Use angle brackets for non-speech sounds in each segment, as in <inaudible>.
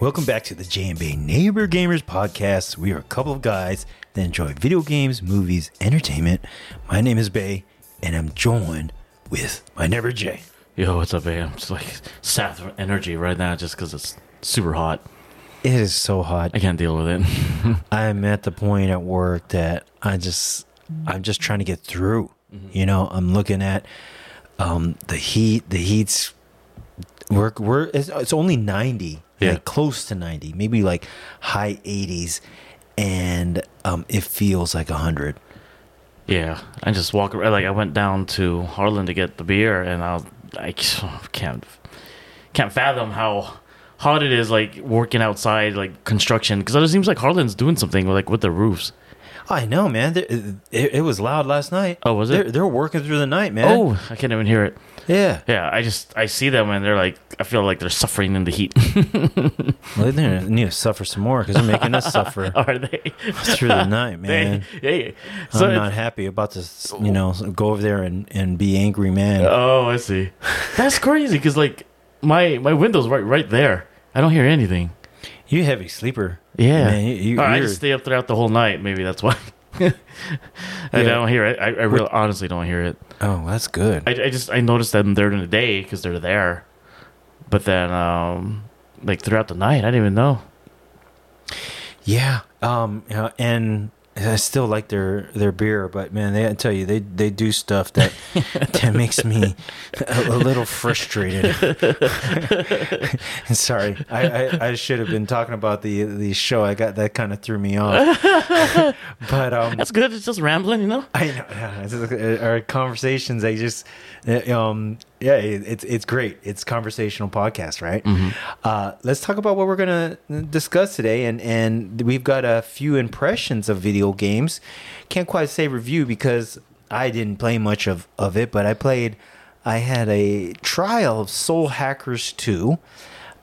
Welcome back to the J&B Neighbor Gamers podcast. We are a couple of guys that enjoy video games, movies, entertainment. My name is Bay, and I'm joined with my neighbor Jay. Yo, what's up, man? I'm just like of energy right now just because it's super hot. It is so hot. I can't deal with it. <laughs> I'm at the point at work that I just I'm just trying to get through. You know, I'm looking at um, the heat. The heat's we're we're it's, it's only 90, Yeah. like close to 90, maybe like high 80s, and um, it feels like 100. yeah, I just walk around. Like I went down to Harlan to get the beer, and I, I can't can't fathom how hot it is. Like working outside, like construction, because it seems like Harlan's doing something like with the roofs. I know, man. It, it was loud last night. Oh, was They're, it? they're working through the night, man. Oh, I can't even hear it. yeah. Yeah, I just I see them and they're like I feel like they're suffering in the heat. <laughs> Well, they need to suffer some more because they're making us suffer <laughs> Are they? through the night, <laughs> man. They, yeah. So I'm not happy about this. You know, go over there and, and be angry, man. Oh, I see. That's crazy because like my my window's right right there. I don't hear anything. You heavy sleeper. Yeah, Man, you- you- I just stay up throughout the whole night. Maybe that's why. <laughs> I Yeah. don't hear it. I, I really honestly don't hear it. Oh, that's good. I, I just I noticed them during the day because they're there, but then um like throughout the night I didn't even know. yeah. Um. You know, and I still like their their beer, but man, they I tell you, they they do stuff that <laughs> that makes me a, a little frustrated. <laughs> Sorry, I, I I should have been talking about the the show. I got that kind of threw me off. <laughs> but um, That's good. It's just rambling, you know. I know yeah, just, uh, our conversations. They just, um, yeah, it, it's it's great. It's conversational podcast, right? Uh, let's talk about what we're gonna discuss today, and and we've got a few impressions of video games. Can't quite say review because I didn't play much of of it, but I played. I had a trial of Soul Hackers two,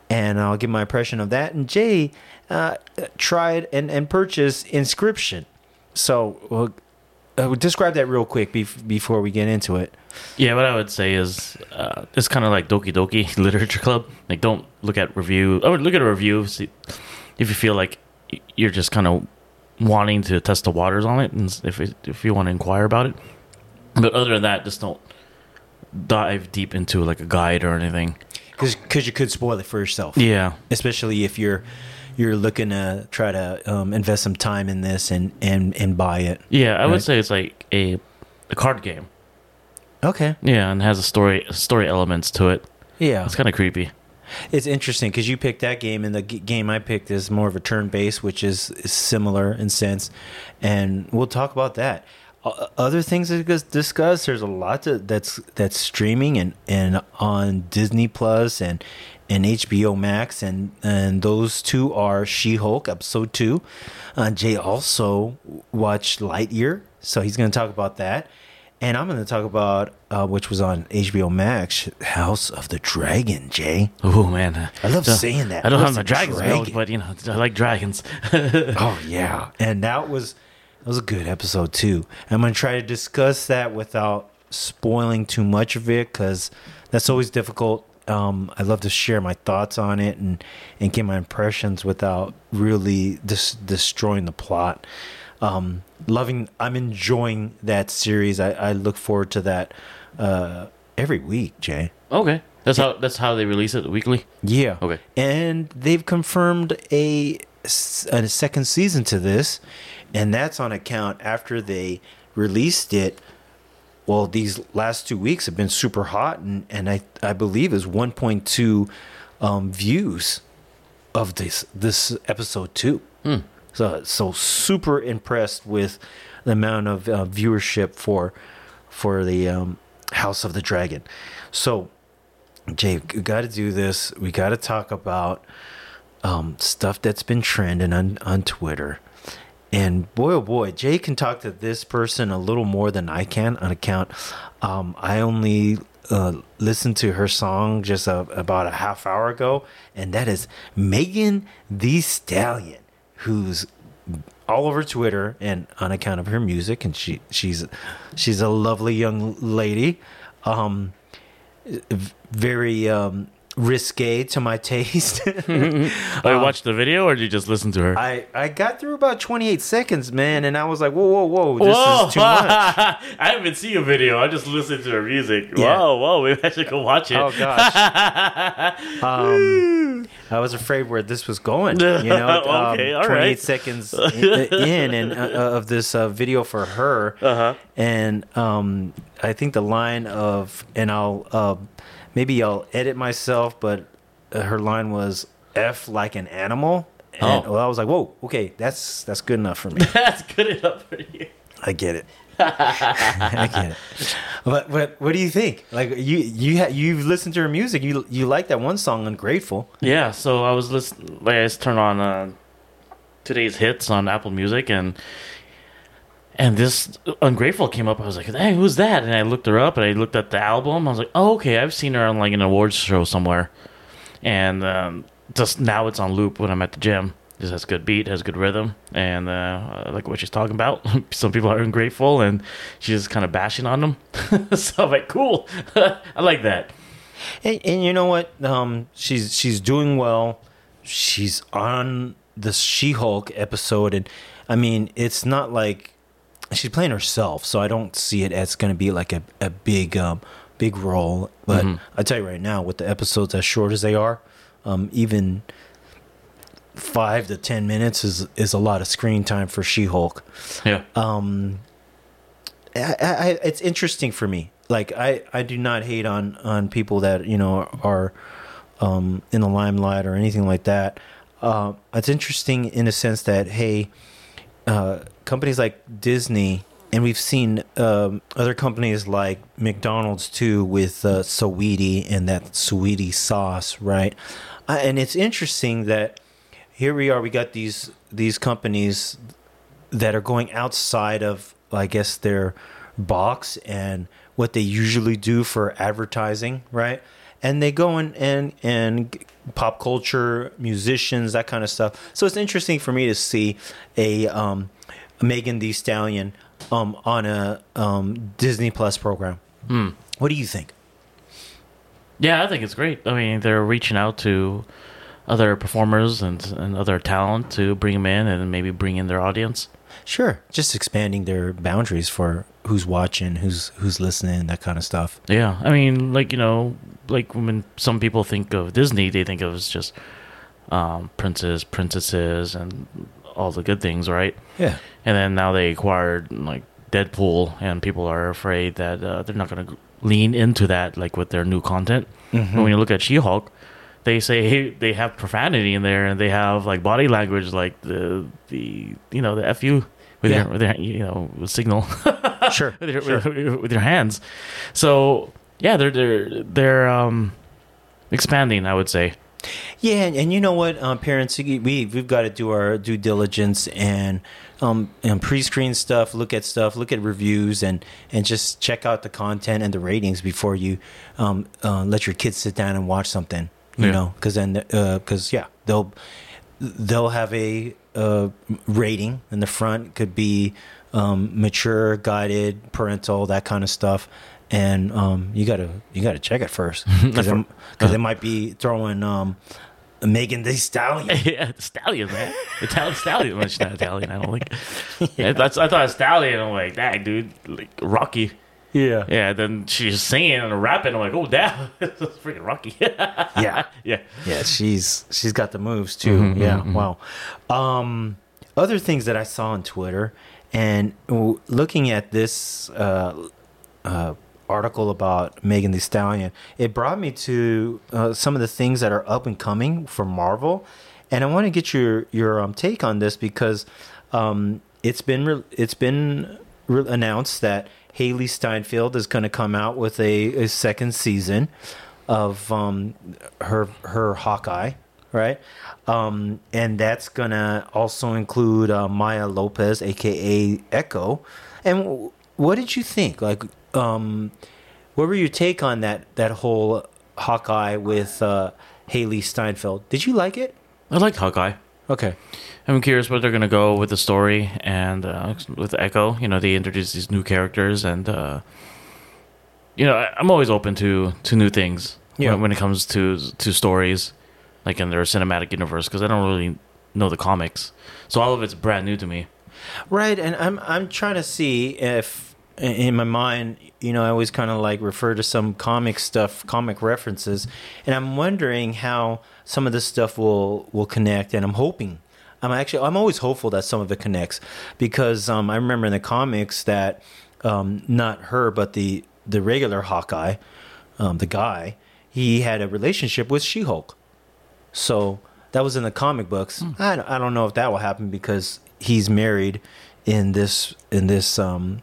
and I'll give my impression of that. And Jay uh, tried and and purchased Inscryption. So, well, uh, describe that real quick bef- before we get into it. Yeah, what I would say is uh, it's kind of like Doki Doki <laughs> Literature Club. Like, don't look at review. Oh, look at a review. See if you feel like you're just kind of wanting to test the waters on it, and if it, if you want to inquire about it. But other than that, just don't dive deep into like a guide or anything. Because you could spoil it for yourself. Yeah, Especially if you're you're looking to try to um, invest some time in this and, and, and buy it. yeah. I Right. would say it's like a a card game. Okay. Yeah, and has a story story elements to it. Yeah. It's kind of creepy. It's interesting because you picked that game, and the g- game I picked is more of a turn based, which is, is similar in sense. And we'll talk about that. Other things to dis- discuss. There's a lot to, that's that's streaming and, and on Disney Plus and and HBO Max, and and those two are She Hulk episode two. Uh, Jay also watched Lightyear, so he's going to talk about that. And I'm going to talk about uh, which was on HBO Max, House of the Dragon. Jay. Oh man, I love So- saying that. I don't House have my of the dragons milk, Dragon. but you know I like dragons. <laughs> Oh yeah, and that was that was a good episode too. I'm gonna try to discuss that without spoiling too much of it because that's always difficult. Um, I love to share my thoughts on it and and get my impressions without really dis- destroying the plot. Um, loving, I'm enjoying that series. I, I look forward to that uh, every week, Jay. Okay, that's how that's how they release it weekly. Yeah. Okay. And they've confirmed a a second season to this, and that's on account after they released it. Well, these last two weeks have been super hot, and, and I, I believe is 1.2 um, views of this this episode two. So so super impressed with the amount of uh, viewership for for the um, House of the Dragon. So Jay, we got to do this. We got to talk about um, stuff that's been trending on, on Twitter. And boy, oh boy, Jay can talk to this person a little more than I can on account. Um, I only uh, listened to her song just a, about a half hour ago, and that is Megan Thee Stallion, who's all over Twitter and on account of her music, and she she's she's a lovely young lady, um, very um, risque to my taste. <laughs> Oh, you watched the video or did you just listen to her? I, I got through about 28 seconds, man, and I was like, whoa, whoa, whoa, this Whoa! is too much. <laughs> I haven't seen a video. I just listened to her music. Yeah. Whoa, whoa! Maybe I should go watch it. Oh gosh. <laughs> um, I was afraid where this was going. You know, um, Okay, all 28 right. seconds in and uh, of this uh, video for her, Uh-huh. and um, I think the line of and I'll uh, maybe I'll edit myself, but uh, her line was "f like an animal." And Oh. well, I was like, "Whoa, okay, that's that's good enough for me." <laughs> That's good enough for you. I get it. <laughs> I get it. But but what do you think? Like you you ha- you've listened to her music. You you like that one song, "Ungrateful." Yeah, so I was listening. Like I just turned on uh, today's hits on Apple Music, and and this "Ungrateful" came up. I was like, "Hey, who's that?" And I looked her up, and I looked at the album. I was like, "Oh, okay, I've seen her on like an awards show somewhere." And um, just now it's on loop when I'm at the gym. Just has good beat, has good rhythm, and uh, I like what she's talking about. <laughs> Some people are ungrateful, and she's just kind of bashing on them. <laughs> so I'm like, cool. <laughs> I like that. And, and you know what? Um, she's she's doing well. She's on the She-Hulk episode, and I mean, it's not like she's playing herself, so I don't see it as going to be like a a big um big role. But I tell you right now, with the episodes as short as they are, um, even five to ten minutes is is a lot of screen time for She-Hulk. Yeah. um I, I, it's interesting for me like i i do not hate on on people that you know are um in the limelight or anything like that uh it's interesting in a sense that hey uh companies like disney and we've seen um, other companies like McDonald's too with uh, Saweetie and that Saweetie sauce, right? Uh, and it's interesting that here we are. We got these these companies that are going outside of I guess their box and what they usually do for advertising, right? And they go and and g- pop culture, musicians, that kind of stuff. So it's interesting for me to see a um, Megan Thee Stallion um, on a um, Disney Plus program. What do you think? Yeah, I think it's great. I mean, they're reaching out to other performers and and other talent to bring them in and maybe bring in their audience. Sure, just expanding their boundaries for who's watching, who's who's listening, that kind of stuff. Yeah, I mean, like you know, like when some people think of Disney, they think of as just um, princes, princesses, and all the good things, right? Yeah. And then now they acquired like Deadpool, and people are afraid that uh, they're not going to lean into that like with their new content. Mm-hmm. But when you look at She-Hulk, they say hey, they have profanity in there, and they have like body language, like the the you know the fu with Yeah. your with your you know signal <laughs> Sure. with your, sure. with, with your hands. So yeah, they're they're they're um expanding. I would say. Yeah, and, and you know what, um, parents, we we've got to do our due diligence and um and pre-screen stuff, look at stuff, look at reviews, and and just check out the content and the ratings before you um uh, let your kids sit down and watch something. You Yeah. know, because then because yeah, they'll they'll have a uh, rating in the front could be um, mature, guided, parental, that kind of stuff. And um, you gotta you gotta check it first <laughs> because it might be throwing um, Megan Thee Stallion. <laughs> yeah, the stallion, man. Italian stallion. Well, she's not Italian. I don't think. <laughs> Yeah, that's. I thought stallion. I'm like, dang, dude, like Rocky. Yeah, Yeah. Then she's singing and rapping. I'm like, oh, damn, it's <laughs> freaking Rocky. <laughs> yeah, yeah. yeah. She's she's got the moves too. yeah, wow. Um, other things that I saw on Twitter and w- looking at this uh, uh, article about Megan Thee Stallion, it brought me to uh, some of the things that are up and coming for Marvel, and I want to get your your um, take on this because um, it's been re- it's been re- announced that Hailee Steinfeld is going to come out with a, a second season of um, her her Hawkeye, right? Um, and that's gonna also include uh, Maya Lopez, aka Echo. And w- what did you think? Like, um, what were your take on that that whole Hawkeye with uh, Hailee Steinfeld? Did you like it? I liked Hawkeye. Okay. I'm curious where they're gonna go with the story and uh, with Echo. You know, they introduce these new characters, and uh, you know, I- I'm always open to to new things Yeah. when, when it comes to to stories, like in their cinematic universe, because I don't really know the comics, so all of it's brand new to me. Right, and I'm I'm trying to see if in my mind, you know, I always kind of like refer to some comic stuff, comic references, and I'm wondering how some of this stuff will will connect, and I'm hoping. I'm actually I'm always hopeful that some of it connects because um, I remember in the comics that um, not her but the the regular Hawkeye, um, the guy, he had a relationship with She-Hulk. So that was in the comic books. I, don't- I don't know if that will happen because he's married in this in this um,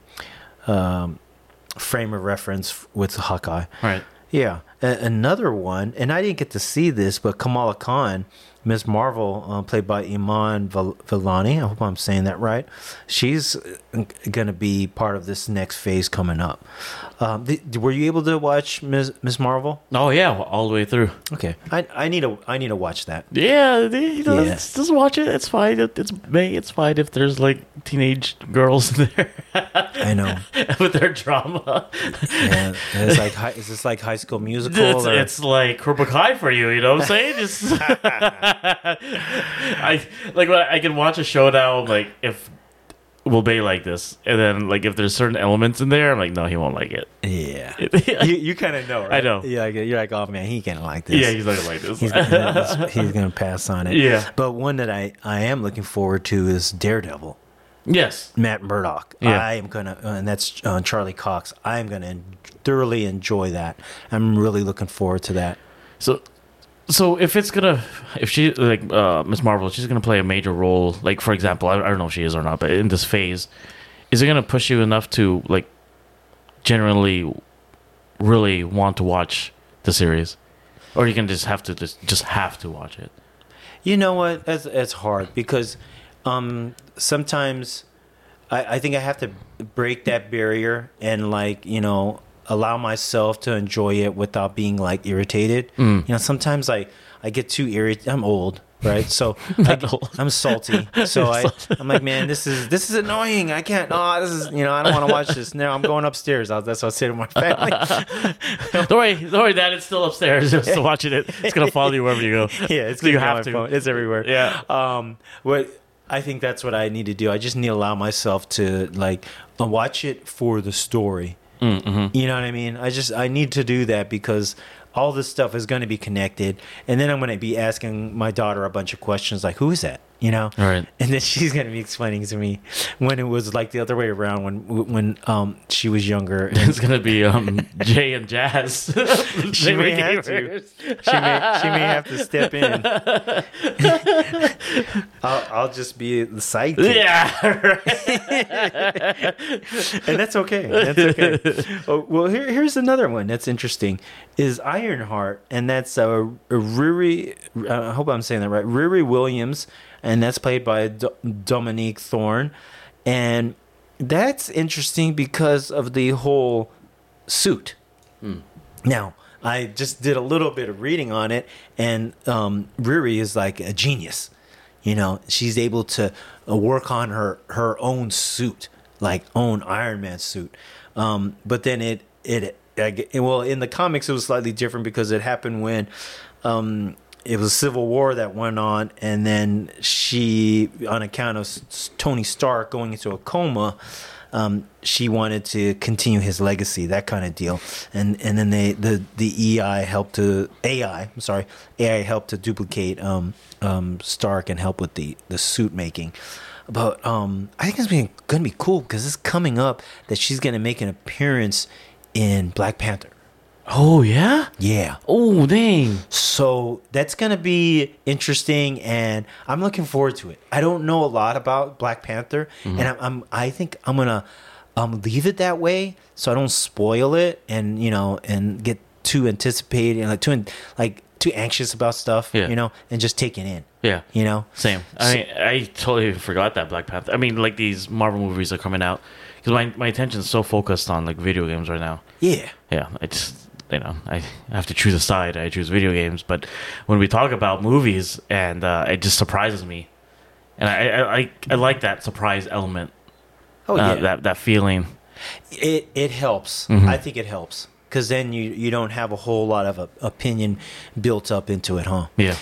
um, frame of reference with Hawkeye. Right. Yeah, A- another one, and I didn't get to see this, but Kamala Khan, Miss Marvel, uh, played by Iman Val- Vellani. I hope I'm saying that right. She's going to be part of this next phase coming up. Um, were you able to watch Miss Miss Marvel? Oh yeah, all the way through. Okay, I, I need to I need to watch that. Yeah, you know, Yeah. Just, just watch it. It's fine. It's May. It's fine if there's like teenage girls <laughs> there I know. <laughs> with their drama. Yeah, it's like hi- is this like High School Musical? It's, or- it's like Cobra Kai for you, you know what I'm saying? <laughs> It's I like I can watch a show now like if will be like this, and then like if there's certain elements in there, I'm like, no, he won't like it. yeah. <laughs> yeah, you you kind of know, right? I know. Yeah, you're like, oh man, he can't like this. Yeah, he's not gonna like this. he's gonna, <laughs> he's gonna pass on it. Yeah. But one that I I am looking forward to is Daredevil. yes, Matt Murdock. Yeah. I am gonna, uh, and that's uh, Charlie Cox. I am gonna thoroughly enjoy that. I'm really looking forward to that. So, so if it's gonna, if she like uh, Miss Marvel, she's gonna play a major role. Like for example, I, I don't know if she is or not, but in this phase, is it gonna push you enough to like generally really want to watch the series, or you can just have to just just have to watch it? You know what? That's it's hard because um, sometimes I, I think I have to break that barrier and like you know allow myself to enjoy it without being like irritated. You know, sometimes I I get too irritated. I'm old. Right, so <laughs> I, I'm salty. <laughs> So I, I'm like, man, this is this is annoying. I can't. Oh, this is you know, I don't want to watch this. No, I'm going upstairs. I, that's what I say to my <laughs> family. don't worry, don't worry, Dad. It's still upstairs. Just watching it. It's gonna follow you wherever you go. yeah, it's So you gonna be on have to. phone. It's everywhere. Yeah. Um, what I think that's what I need to do. I just need to allow myself to like watch it for the story. Mm-hmm. You know what I mean? I just I need to do that because all this stuff is going to be connected, and then I'm going to be asking my daughter a bunch of questions like, "Who is that?" You know, All right. and then <laughs> she's going to be explaining to me when it was like the other way around when when um she was younger. It's gonna be um <laughs> Jay and Jazz. <laughs> she may have to. She may she may have to step in. I'll, I'll just be the sidekick. Yeah. Right. and that's okay. That's okay. oh, well, here, here's another one that's interesting. Is Ironheart, and that's uh, Riri. Uh, I hope I'm saying that right. Riri Williams, and that's played by D- Dominique Thorne, and that's interesting because of the whole suit. Now, I just did a little bit of reading on it, and um, Riri is like a genius. You know, she's able to uh, work on her her own suit, like own Iron Man suit. Um, but then it it, I well in the comics it was slightly different because it happened when um, it was a Civil War that went on, and then she, on account of Tony Stark going into a coma, um, she wanted to continue his legacy, that kind of deal. And and then they the the EI helped to AI, I'm sorry, AI helped to duplicate um, um, Stark and help with the the suit making. But um, I think it's going to be cool because it's coming up that she's going to make an appearance in Black Panther. Oh yeah. Yeah. Oh dang. So that's gonna be interesting, and I'm looking forward to it. I don't know a lot about Black Panther, and I'm, I'm I think I'm gonna um leave it that way so I don't spoil it, and you know, and get too anticipated and like too like too anxious about stuff, Yeah. you know, and just take it in, Yeah. you know. Same. I mean, I totally forgot that Black Panther. I mean, like these Marvel movies are coming out because my my attention is so focused on like video games right now. Yeah. Yeah, I just you know I have to choose a side. I choose video games, but when we talk about movies, and uh, it just surprises me, and I I, I, I like that surprise element, Oh uh, yeah. that that feeling. it it helps. Mhm. I think it helps because then you you don't have a whole lot of a, opinion built up into it, huh? Yeah.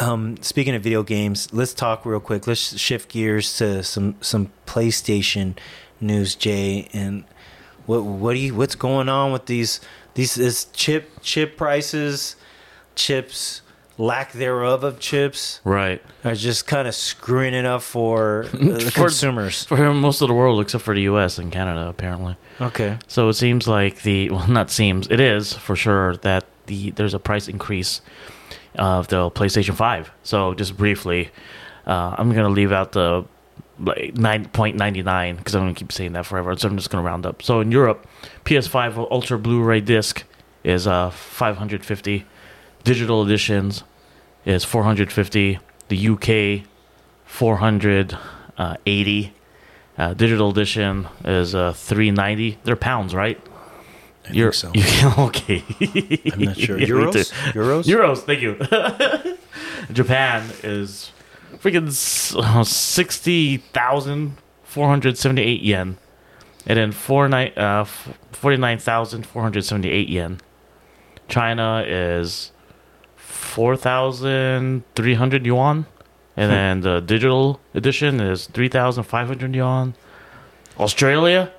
Um, speaking of video games, let's talk real quick. Let's shift gears to some some PlayStation news, Jay. And what what do you what's going on with these these this chip chip prices, chips lack thereof of chips Right. are just kind of screwing it up for the <laughs> For- consumers. For most of the world, except for the U.S. and Canada, apparently. Okay. So it seems like the well, not seems it is for sure that the there's a price increase of the PlayStation Five. So just briefly, uh, I'm gonna leave out the like nine point ninety nine because I'm gonna keep saying that forever. So I'm just gonna round up. So in Europe, PS5 Ultra Blu-ray disc is uh 550. Digital editions is 450. The UK 480. Uh, digital edition is uh, 390. They're pounds, right? I think so. <laughs> Okay. I'm not sure. <laughs> Euros? Euros? Euros, thank you. <laughs> Japan is freaking uh, 60,478 yen. And then four ni- uh, 49,478 yen. China is 4,300 yuan. And Hmm. then the digital edition is 3,500 yuan. Australia,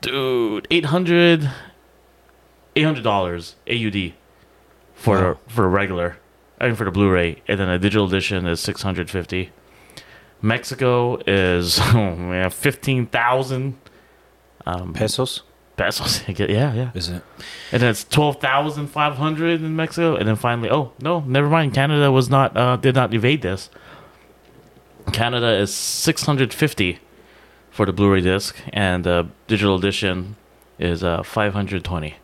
dude, 800 $800 AUD for Wow. for a regular. I mean for the Blu-ray, and then a digital edition is 650. Mexico is <laughs> oh man, 15,000 um, Pesos? pesos. <laughs> Yeah, yeah. Is it? And then it's 12,500 in Mexico, and then finally, oh no, never mind. Canada was not uh, did not evade this. Canada is 650 for the Blu-ray disc, and the digital edition is uh, 520.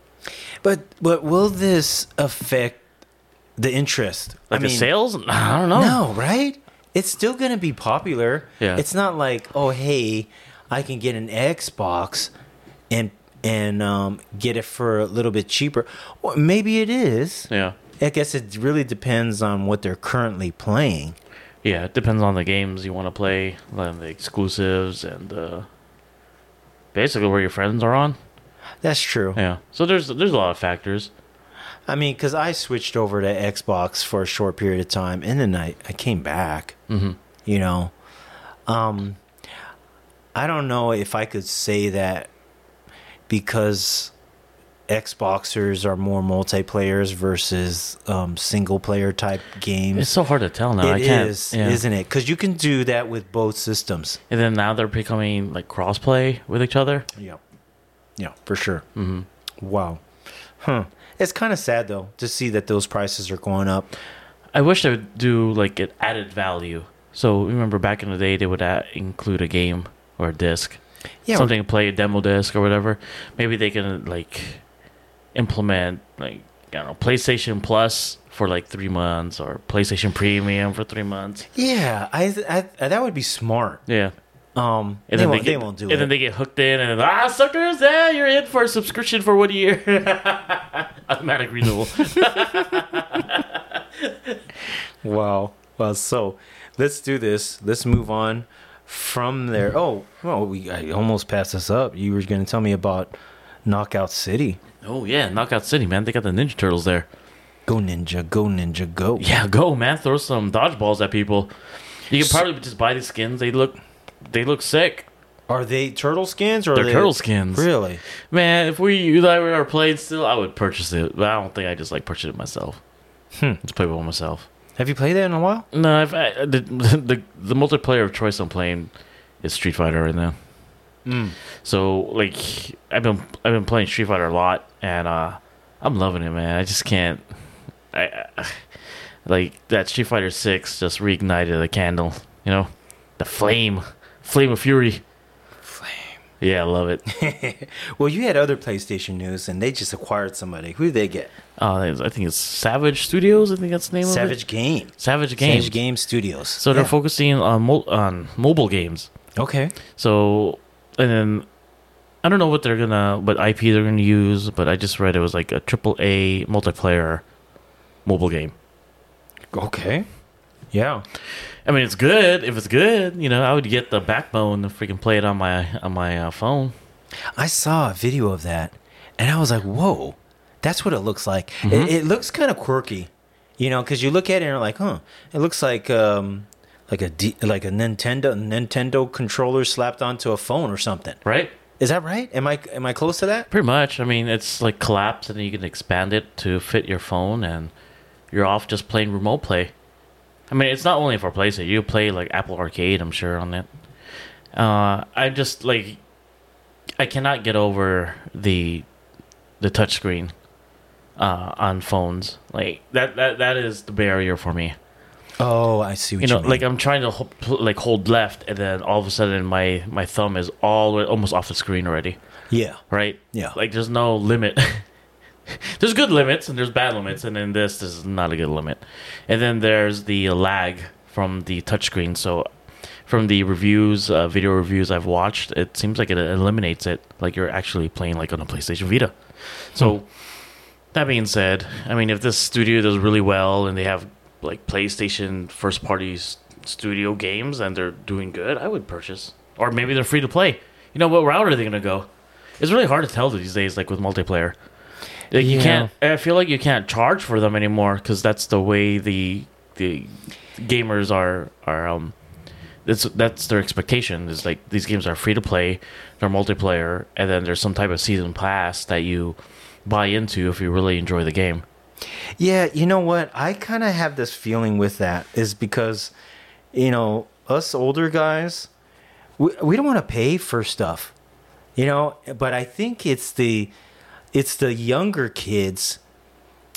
But but will this affect the interest? Like the sales? <laughs> I don't know. No, right? It's still going to be popular. Yeah. It's not like, oh, hey, I can get an Xbox and and um, get it for a little bit cheaper. Or maybe it is. Yeah. I guess it really depends on what they're currently playing. Yeah, it depends on the games you want to play, like the exclusives, and uh, basically where your friends are on. That's true. Yeah, so there's there's a lot of factors. I mean, because I switched over to Xbox for a short period of time, and then I, I came back. hmm you know um i don't know if i could say that because xboxers are more multiplayers versus um single player type games It's so hard to tell now. I can't. is, yeah. isn't it because you can do that with both systems And then now they're becoming like crossplay with each other. yeah yeah for sure hmm wow huh it's kind of sad though to see that those prices are going up I wish they would do like an added value. So remember back in the day, they would add, include a game or a disc, yeah something to play a demo disc or whatever. Maybe they can like implement like I don't know PlayStation Plus for like three months or PlayStation Premium for three months. yeah I, I that would be smart Yeah, um and they, then won't, they, they get, won't do and it then they get hooked in, and ah, suckers, yeah, you're in for a subscription for one year, <laughs> automatic renewal. <laughs> Wow. Well, so let's do this. Let's move on from there. Oh, well, we I almost passed this up. You were going to tell me about Knockout City. oh yeah, Knockout City, man, they got the Ninja Turtles there. Go Ninja, go Ninja, go. Yeah, go man, throw some dodgeballs at people. You can probably just buy the skins. They look, they look sick. Are they turtle skins or They're are they turtle skins. Really? Man, if we you I were playing still, I would purchase it. But I don't think I just like purchase it myself. Hmm. Just play with myself. Have you played that in a while? No, if I, the, <laughs> the the multiplayer of choice I'm playing is Street Fighter right now. Mm. So like I've been I've been playing Street Fighter a lot, and uh, I'm loving it, man. I just can't. I, I like that Street Fighter Six just reignited the candle. You know, the flame, flame of fury. Flame. Yeah, I love it. <laughs> well, you had other PlayStation news, and they just acquired somebody. Who did they get? Uh, I think it's Savage Studios. I think that's the name Savage of Game. it. Savage Game. Savage Game Studios. So they're Yeah. focusing on mo- on mobile games. Okay. So and then I don't know what they're gonna what IP they're gonna use, but I just read it was like a triple A multiplayer mobile game. Okay. Yeah. I mean, it's good. If it's good, you know, I would get the backbone to freaking play it on my on my uh, phone. I saw a video of that, and I was like, "Whoa, that's what it looks like." Mm-hmm. It, it looks kind of quirky, you know, because you look at it and you're like, "Huh." It looks like um, like a D, like a Nintendo Nintendo controller slapped onto a phone or something. Right? Is that right? Am I am I close to that? Pretty much. I mean, it's like collapsed, and you can expand it to fit your phone, and you're off just playing remote play. I mean, it's not only for PlayStation. You play like Apple Arcade, I'm sure, on it. Uh, I just like, I cannot get over the the touchscreen uh, on phones. Like that that that is the barrier for me. Oh, I see what You you, know, mean. like I'm trying to ho- like hold left, and then all of a sudden my my thumb is all almost off the screen already. yeah, Right? Yeah. Like there's no limit. <laughs> <laughs> there's good limits and there's bad limits, and then this, this is not a good limit. And then there's the lag from the touchscreen. So from the reviews, uh, video reviews I've watched, it seems like it eliminates it. Like you're actually playing like on a PlayStation Vita. So that being said, I mean, if this studio does really well and they have like PlayStation first party studio games and they're doing good, I would purchase. Or maybe they're free to play. You know, what route are they going to go? It's really hard to tell these days, like with multiplayer. Like, You Yeah. can't. I feel like you can't charge for them anymore because that's the way the the gamers are are um. That's that's their expectation. Is like these games are free to play, they're multiplayer, and then there's some type of season pass that you buy into if you really enjoy the game. Yeah, you know what? I kind of have this feeling with that is because, you know, us older guys, we, we don't want to pay for stuff, you know. But I think it's the, it's the younger kids,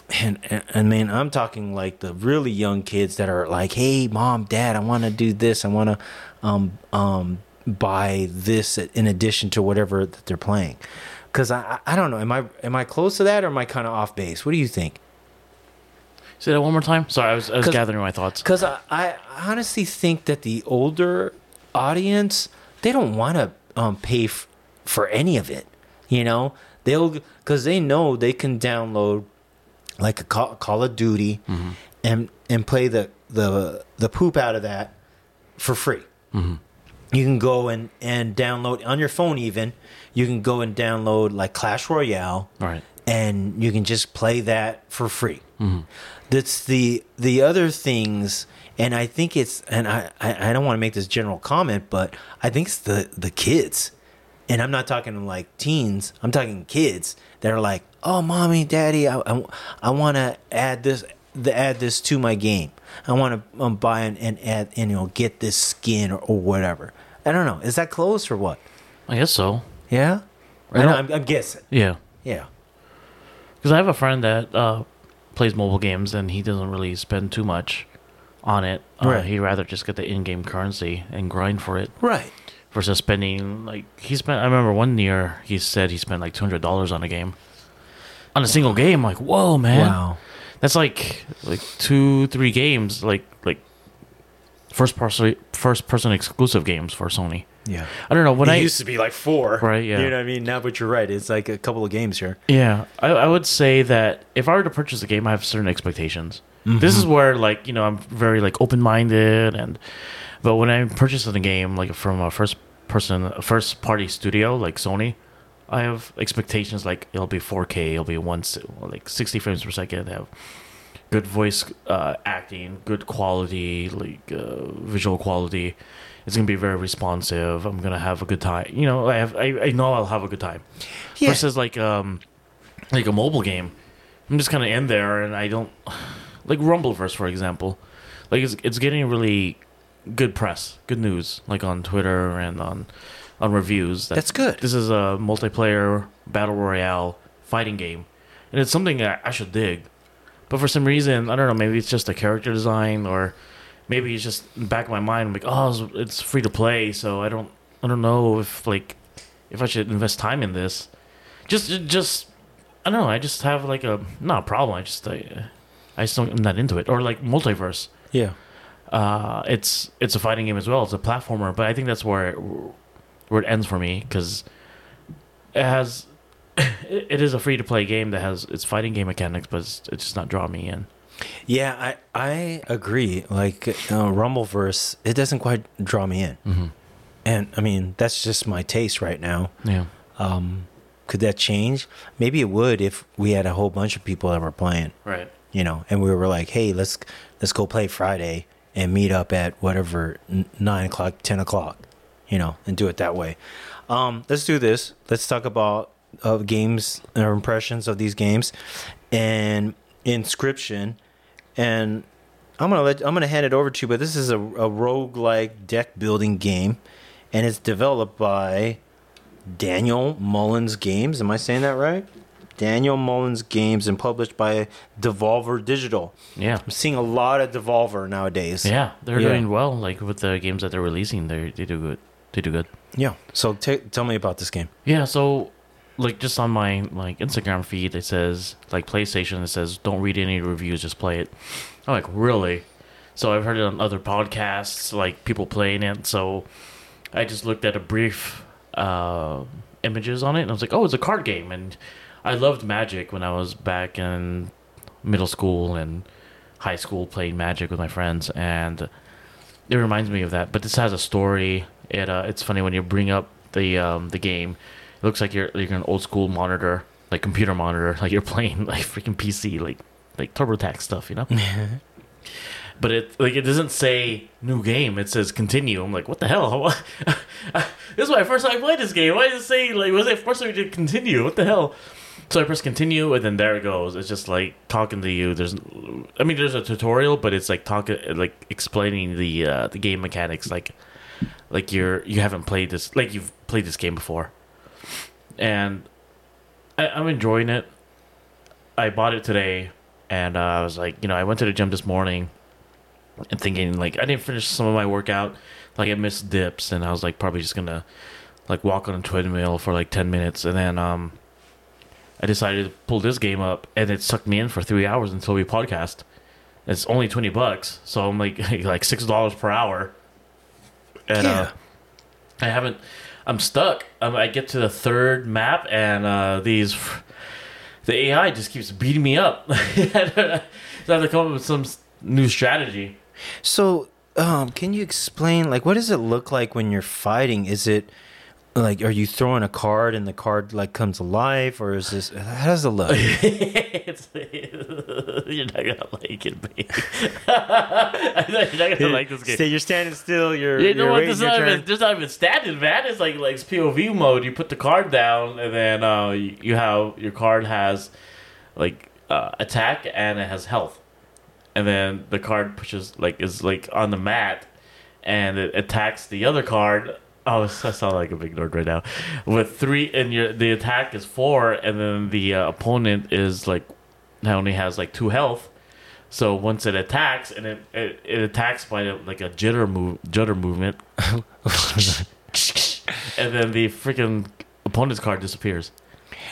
and and, and man, I'm talking like the really young kids that are like, hey, mom, dad, I want to do this. I want to, um, um, buy this in addition to whatever that they're playing. Cause I, I don't know. Am I am I close to that or am I kind of off base? What do you think? Say that one more time. Sorry, I was, I was gathering my thoughts. Because I, I honestly think that the older audience, they don't want to um, pay f- for any of it. You know, they'll because they know they can download like a Call, Call of Duty mm-hmm. and and play the the the poop out of that for free. Mm-hmm. You can go and and download on your phone. Even you can go and download like Clash Royale right. and you can just play that for free. Mm-hmm. That's the the other things, and I think it's and I I, I don't want to make this general comment, but I think it's the the kids, and I'm not talking like teens. I'm talking kids that are like, oh, mommy, daddy, I I, I want to add this the add this to my game. I want to um, buy and, and add and you know get this skin or, or whatever. I don't know. Is that close or what? I guess so. Yeah, I know, I'm, I'm guessing. Yeah. Yeah. Because I have a friend that uh, plays mobile games and he doesn't really spend too much on it. Uh, Right. He'd rather just get the in-game currency and grind for it Right. Versus spending like he spent. I remember one year he said he spent like two hundred dollars on a game, on a single game. Like, whoa, man, Wow. that's like like two, three games, like like first person first person exclusive games for Sony. Yeah. I don't know when it I used to be like four. Right, yeah. You know what I mean? Now, but you're right. It's like a couple of games here. Yeah, I, I would say that if I were to purchase a game, I have certain expectations. Mm-hmm. This is where, like, you know, I'm very like open minded, and but when I'm purchasing a game like from a first person, a first party studio like Sony, I have expectations like it'll be 4K, it'll be one like 60 frames per second, have good voice uh, acting, good quality, like uh, visual quality. It's gonna be very responsive. I'm gonna have a good time. You know, I have, I, I know I'll have a good time Yeah. versus like um like a mobile game. I'm just kind of in there and I don't like Rumbleverse for example. Like it's it's getting really good press, good news, like on Twitter and on on reviews. that That's good. This is a multiplayer battle royale fighting game, and it's something that I should dig. But for some reason, I don't know. Maybe it's just the character design, or maybe it's just in the back of my mind. I'm like, oh, it's- free to play, so I don't, I don't know if like if I should invest time in this. Just just I don't know. I just have like a not a problem. I just I, I just don't, I'm not into it. Or like MultiVersus. Yeah. Uh, it's it's a fighting game as well. It's a platformer, but I think that's where it, where it ends for me because it has <coughs> it, it is a free to play game that has its fighting game mechanics, but it's, it's just not drawing me in. Yeah, I I agree. Like uh, Rumbleverse, it doesn't quite draw me in. Mm-hmm. And I mean, that's just my taste right now. Yeah. Um, could that change? Maybe it would if we had a whole bunch of people that were playing, Right. you know, and we were like, "Hey, let's let's go play Friday and meet up at whatever nine o'clock, ten o'clock, you know, and do it that way." Um, let's do this. Let's talk about uh, games or impressions of these games and Inscryption. And I'm gonna let I'm gonna hand it over to you. But this is a, a roguelike deck building game, and it's developed by Daniel Mullins Games. Am I saying that right? Daniel Mullins Games and published by Devolver Digital. Yeah. I'm seeing a lot of Devolver nowadays. Yeah, they're Yeah. doing well. Like with the games that they're releasing, they they do good. They do good. Yeah. So t- tell me about this game. Yeah, so like just on my like Instagram feed, it says like PlayStation. It says don't read any reviews, just play it. I'm like really. So I've heard it on other podcasts, like people playing it. So I just looked at a brief uh, images on it, and I was like, oh, it's a card game. And I loved Magic when I was back in middle school and high school playing Magic with my friends, and it reminds me of that. But this has a story. It uh, it's funny when you bring up the um, the game. It looks like you're you're an old school monitor, like computer monitor, <laughs> like you're playing <laughs> like freaking PC, like like TurboTax stuff, you know. <laughs> but it like it doesn't say new game. It says continue. I'm like, what the hell? this is my first time I played this game. Why does it say like was it forcing me to continue? What the hell? So I press continue, and then there it goes. It's just like talking to you. There's, I mean, there's a tutorial, but it's like talking, like explaining the uh, the game mechanics, like like you're you haven't played this, like you've played this game before, and I, I'm enjoying it. I bought it today, and uh, I was like, you know, I went to the gym this morning, and thinking like I didn't finish some of my workout, like I missed dips, and I was like probably just gonna like walk on a treadmill for like ten minutes, and then um. I decided to pull this game up, and it sucked me in for three hours until we podcast. It's only twenty bucks, so I'm like <laughs> like six dollars per hour, and Yeah. uh, I haven't. I'm stuck. Um, I get to the third map, and uh, these the AI just keeps beating me up. <laughs> so I have to come up with some new strategy. So, um, can you explain like what does it look like when you're fighting? Is it like are you throwing a card and the card like comes alive, or is this how does it look? <laughs> <laughs> you're not gonna like it, babe. <laughs> You're not gonna like this game. So you're standing still. You're You know you're what? There's not, even, there's not even standing, man. It's like like POV mode. You put the card down, and then uh, you, you have your card has like uh, attack and it has health, and then the card pushes like is like on the mat, and it attacks the other card. Oh, <laughs> I sound like a big nerd right now. With three, and your the attack is four, and then the uh, opponent is like now only has like two health. So once it attacks, and it it, it attacks by like a jitter move, jitter movement, <laughs> and then the freaking opponent's card disappears.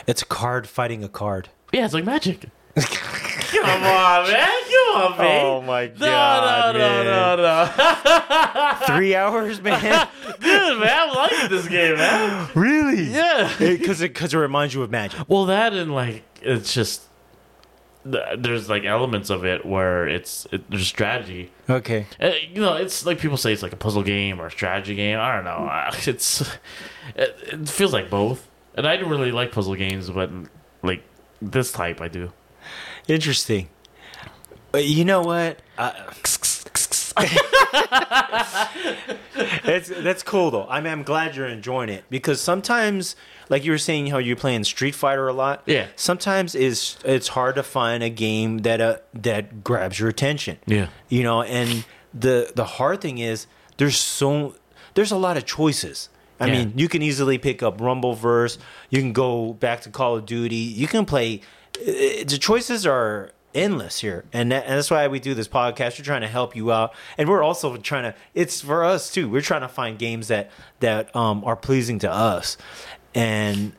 It's a card fighting a card. Yeah, it's like magic. <laughs> Come on, man! On, man! Oh my God, no, no, no, no, <laughs> Three hours, man. dude, man! I'm liking this game, man. really? Yeah. Because it because it reminds you of magic. Well, that and like it's just there's like elements of it where it's it, there's strategy. Okay. Uh, you know, it's like people say it's like a puzzle game or a strategy game. I don't know. <laughs> It's it, it feels like both, and I don't really like puzzle games, but like this type, I do. Interesting. You know what? Uh, <laughs> that's that's cool though. I mean, I'm glad you're enjoying it because sometimes, like you were saying, how you're playing Street Fighter a lot. Yeah. Sometimes is it's hard to find a game that uh, that grabs your attention. Yeah. You know, and the the hard thing is there's so there's a lot of choices. I Yeah. mean, you can easily pick up Rumbleverse. You can go back to Call of Duty. You can play. uh, The choices are endless here, and, that, and that's why we do this podcast. We're trying to help you out, and we're also trying to. It's for us too. We're trying to find games that that um, are pleasing to us, And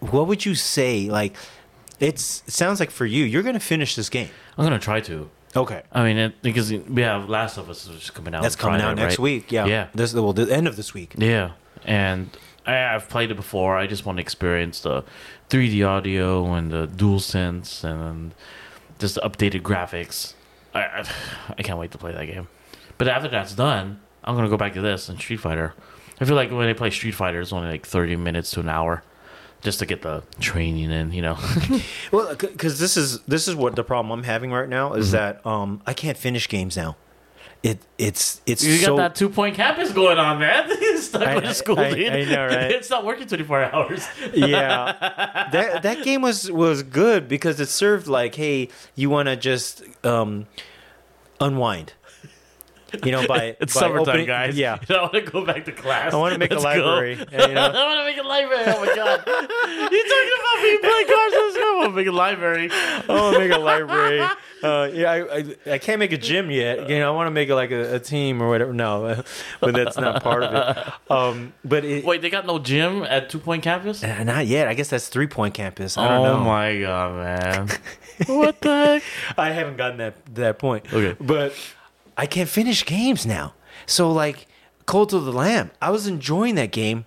what would you say? Like, it's it sounds like for you, you're gonna finish this game. I'm gonna try to. Okay. I mean, it, because we have Last of Us which is coming out. That's coming out next right? week. Yeah. Yeah. This well, the end of this week. Yeah, and I, I've played it before. I just want to experience the 3D audio and the dual sense and just updated graphics. I, I I can't wait to play that game. But after that's done, I'm gonna go back to this and Street Fighter. I feel like when I play Street Fighter, it's only like 30 minutes to an hour, just to get the training in. You know. <laughs> Well, because this is this is what the problem I'm having right now Mm-hmm. is that um I can't finish games now. It it's it's You so got that two point campus going on, man. <laughs> Stuck I- with the school, I- dude. I know, right? <laughs> it's not working 24 hours. <laughs> yeah that that game was was good because it served like hey you want to just um unwind you know by <laughs> It's by summertime, opening- guys. yeah <laughs> I want to go back to class. I wanna make a Let's go. library, <laughs> you know- I want to make a library. Oh my god! you talking about me playing cards? Let's go. I want to make a library. I want to make a library. Uh, yeah, I, I, I can't make a gym yet. You know, I want to make like a, a team or whatever. No, but that's not part of it. Um, but it, Wait, they got no gym at Two Point Campus? Uh, not yet. I guess that's three point campus. I don't know. Oh know. my god, man! what the heck? I haven't gotten that that point. Okay. but I can't finish games now. So like, Cult of the Lamb, I was enjoying that game.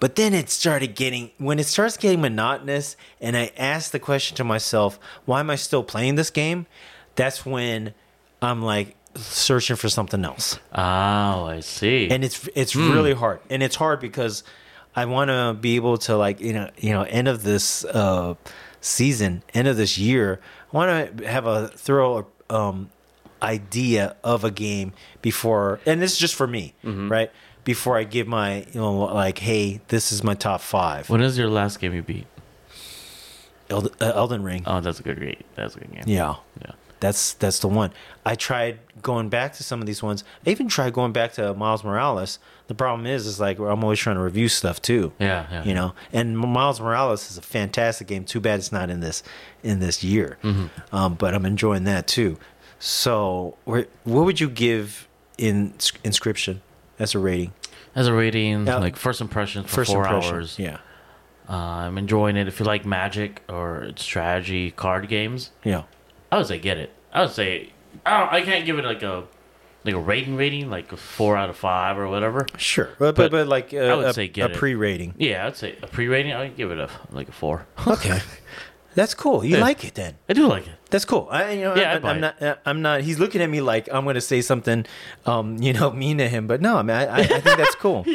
But then it started getting when it starts getting monotonous, and I ask the question to myself, "Why am I still playing this game?" That's when I'm like searching for something else, Oh, I see. and it's it's really hard, and it's hard because I want to be able to like you know you know end of this uh, season, end of this year, I want to have a thorough um, idea of a game before, and this is just for me, right? Before I give my you know like, hey, this is my top five. when is your last game you beat? Eld- uh, Elden Ring. Oh, that's a good game. That's a good game. Yeah. Yeah. That's that's the one. I tried going back to some of these ones. I even tried going back to Miles Morales. The problem is, is like I'm always trying to review stuff too. Yeah, yeah. You know, and Miles Morales is a fantastic game. Too bad it's not in this in this year. Mm-hmm. Um, but I'm enjoying that too. So, what would you give in Inscryption as a rating? As a rating, Yeah. like first impressions for First four impression. hours. Yeah. Uh, I'm enjoying it. If you like magic or strategy card games, Yeah. I would say get it. I would say I, don't, I can't give it like a like a rating rating like a four out of five or whatever. Sure. But but, But like I would a, say a, get a pre-rating. Yeah, I'd say a pre-rating. I'd give it a like a four. Okay. <laughs> That's cool. You Yeah. like it then? I do like it. That's cool. I, you know, Yeah, I, I'd buy I'm not. uh, I'm not. He's looking at me like I'm going to say something, um, <laughs> you know, mean to him. But no, I mean, I, I, I think that's cool. <laughs> <laughs>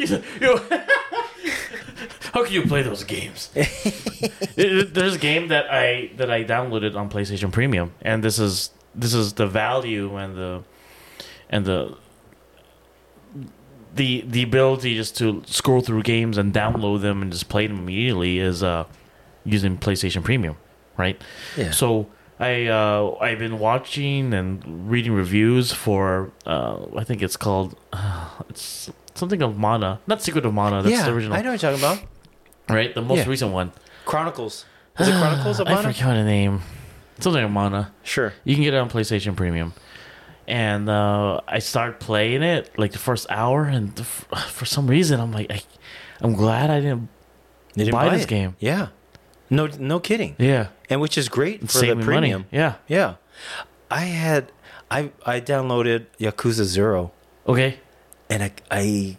How can you play those games? There's a game that I that I downloaded on PlayStation Premium, and this is this is the value and the and the the the ability just to scroll through games and download them and just play them immediately is uh using PlayStation Premium, right? Yeah. So I uh, I've been watching and reading reviews for uh, I think it's called uh, <sighs> it's something of Mana, not Secret of Mana. That's yeah, the original, I know what you're talking about. right? The most Yeah. recent one. Chronicles. Is it Chronicles of Mana? <sighs> I Mana? forgot the name. Something of Mana. Sure. You can get it on PlayStation Premium. And uh, I start playing it like the first hour, and the, f- <sighs> for some reason I'm like, I, I'm glad I didn't. Didn't Buy this it. game. Yeah. No, no kidding. Yeah, And which is great for the premium. money. Yeah. Yeah. I had, I I downloaded Yakuza Zero, Okay. and I I,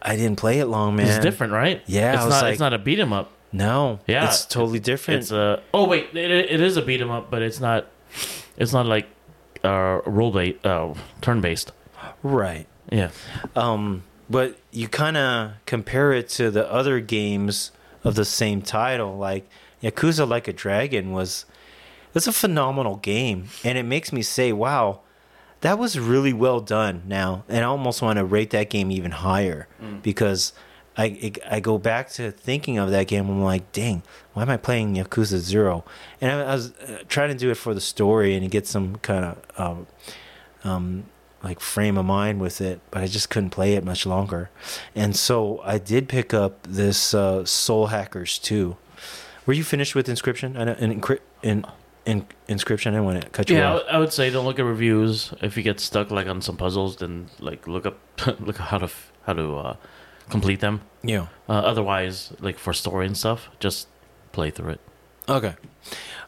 I didn't play it long, man. It's different, right? Yeah, It's not. like- it's not a beat 'em up. No. Yeah, It's totally different. It's a. Oh wait, it, it is a beat 'em up, but it's not. It's not like uh, role based, uh, turn based. right. Yeah. Um, but you kind of compare it to the other games of the same title, like Yakuza Like a Dragon was. It's a phenomenal game, and it makes me say, "Wow, that was really well done." Now, and I almost want to rate that game even higher because I it, I go back to thinking of that game. And I'm like, "Dang, why am I playing Yakuza Zero?" And I, I was uh, trying to do it for the story and to get some kind of um, um, like frame of mind with it, but I just couldn't play it much longer. And so I did pick up this uh, Soul Hackers 2. Were you finished with Inscryption? I know, in, in, in, in Inscryption, I didn't want to cut you Yeah, off. Yeah, I would say don't look at reviews. If you get stuck like on some puzzles, then like look up <laughs> look how to how to uh, complete them. Yeah. Uh, otherwise, like for story and stuff, just play through it. Okay.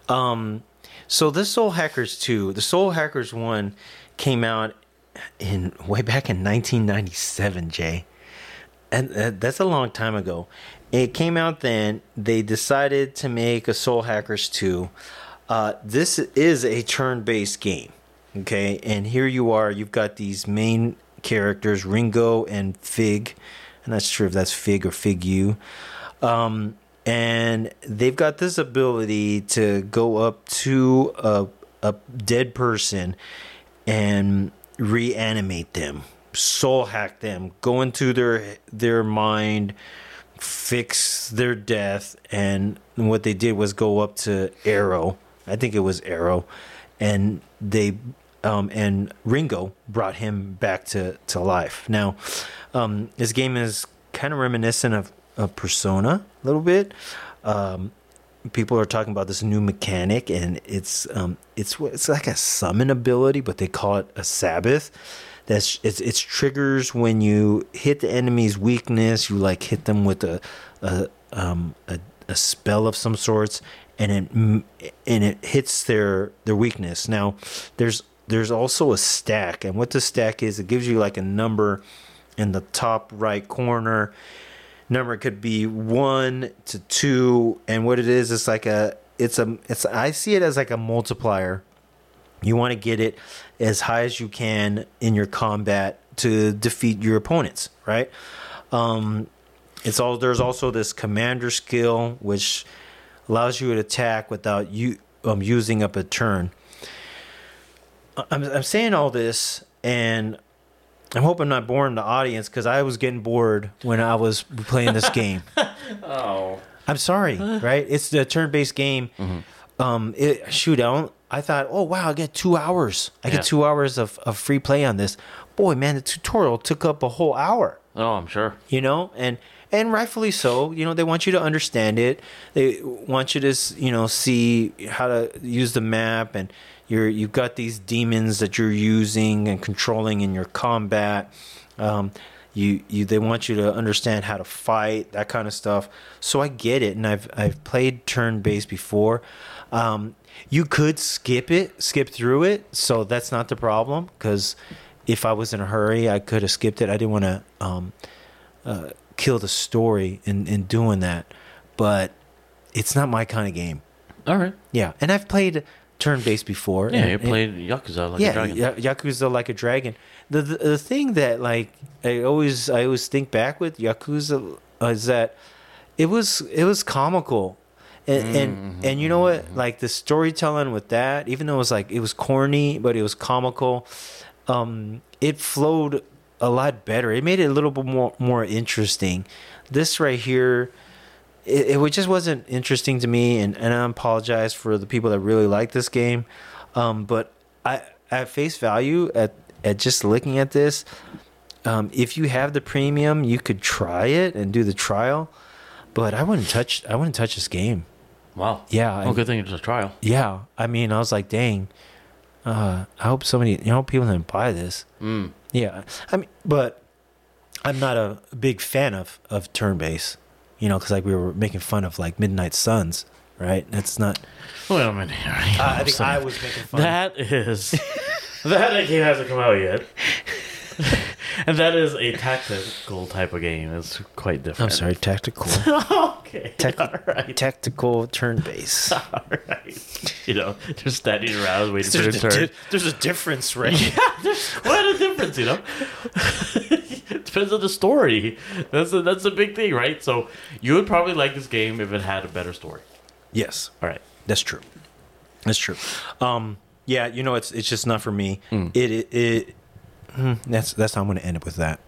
Um, so this Soul Hackers 2, the Soul Hackers 1 came out in way back in 1997, Jay. And uh, that's a long time ago. It came out then. They decided to make a Soul Hackers 2. Uh, this is a turn based game. Okay. And here you are. You've got these main characters, Ringo and Fig. I'm not sure if that's Fig or Fig U. Um, and they've got this ability to go up to a, a dead person and reanimate them, soul hack them, go into their their mind, fix their death. And what they did was go up to Arrow. I think it was Arrow, and they um, and Ringo brought him back to to life. Now, um, this game is kind of reminiscent of, of Persona a little bit. Um, people are talking about this new mechanic, and it's um, it's it's like a summon ability, but they call it a Sabbath. That's it's it's triggers when you hit the enemy's weakness. You like hit them with a a um, a, a spell of some sorts, and it and it hits their their weakness. Now, there's there's also a stack, and what the stack is, it gives you like a number in the top right corner. Number could be one to two, and what it is, it's like a, it's a, it's. I see it as like a multiplier. You want to get it as high as you can in your combat to defeat your opponents, right? Um, it's all. There's also this commander skill which allows you to attack without you um, using up a turn. I'm, I'm saying all this, and I'm hoping I'm not boring the audience because I was getting bored when I was playing this <laughs> game. Oh. I'm sorry, right? It's the turn-based game. Um, it, shoot, I, don't- I thought, oh wow, I get two hours. I Yeah. get two hours of, of free play on this. Boy, man, the tutorial took up a whole hour Oh, I'm sure. you know and and rightfully so you know they want you to understand it they want you to you know see how to use the map and you're you've got these demons that you're using and controlling in your combat um you you they want you to understand how to fight that kind of stuff so i get it and i've i've played turn based before um you could skip it skip through it so that's not the problem because if i was in a hurry i could have skipped it i didn't want to um uh, kill the story in, in doing that. But it's not my kind of game. All right. Yeah, and I've played turn based before. Yeah, and- you and- played Yakuza like yeah, a dragon. Ya- Yakuza like a dragon. The, the the thing that like I always I always think back with Yakuza is that it was it was comical. And, and and you know what? Like the storytelling with that, even though it was like it was corny, but it was comical. Um, it flowed a lot better. It made it a little bit more more interesting. This right here, it, it just wasn't interesting to me, and, and I apologize for the people that really like this game. Um, but I at face value at at just looking at this, um, if you have the premium, you could try it and do the trial. But I wouldn't touch I wouldn't touch this game. Wow. Yeah, I- Oh, good thing it's a trial. Yeah, I mean, I was like, dang. Uh, I hope somebody, you know, people didn't buy this. Mm. Yeah, I mean, but I'm not a big fan of of turn based. You know, because like we were making fun of like Midnight Suns, right? That's not. Wait a minute. here. Uh, I think I was making fun. That is <laughs> that game hasn't come out yet, and <laughs> that is a tactical type of game. It's quite different. I'm sorry, tactical, <laughs> okay. Tec- All right. tactical turn <laughs> based. All right. You know, just standing around waiting for your a turn. di- there's a difference, right? Yeah, there's quite a difference, you know. it depends on the story. That's a, that's a big thing, right? So you would probably like this game if it had a better story. yes, All right. that's true. That's true. Um, yeah, you know, it's it's just not for me. Hmm. It it. it hmm, that's that's how I'm going to end it with that.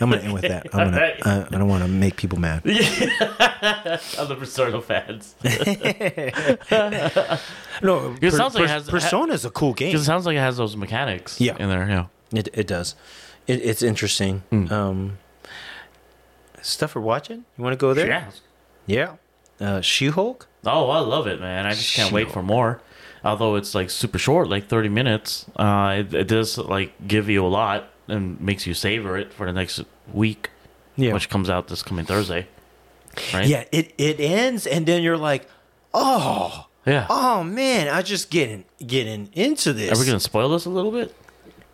I'm going to end with that. I'm <laughs> gonna. Alright. I, I don't want to make people mad. <laughs> Other Persona fans. <laughs> No, It sounds like it has- Persona is a cool game. Because it sounds like it has those mechanics Yeah. in there. Yeah. It it does. It, it's interesting. Mm. Um, stuff we're watching. You want to go there? Yeah. Yeah. Uh, She Hulk. Oh, I love it, man. I just can't wait for more. Although it's like super short, like 30 minutes, uh, it, it does like give you a lot and makes you savor it for the next week. Yeah. which comes out this coming Thursday. Right? Yeah, it it ends, and then you're like, oh, Yeah. oh man, I just getting getting into this. Are we gonna spoil this a little bit?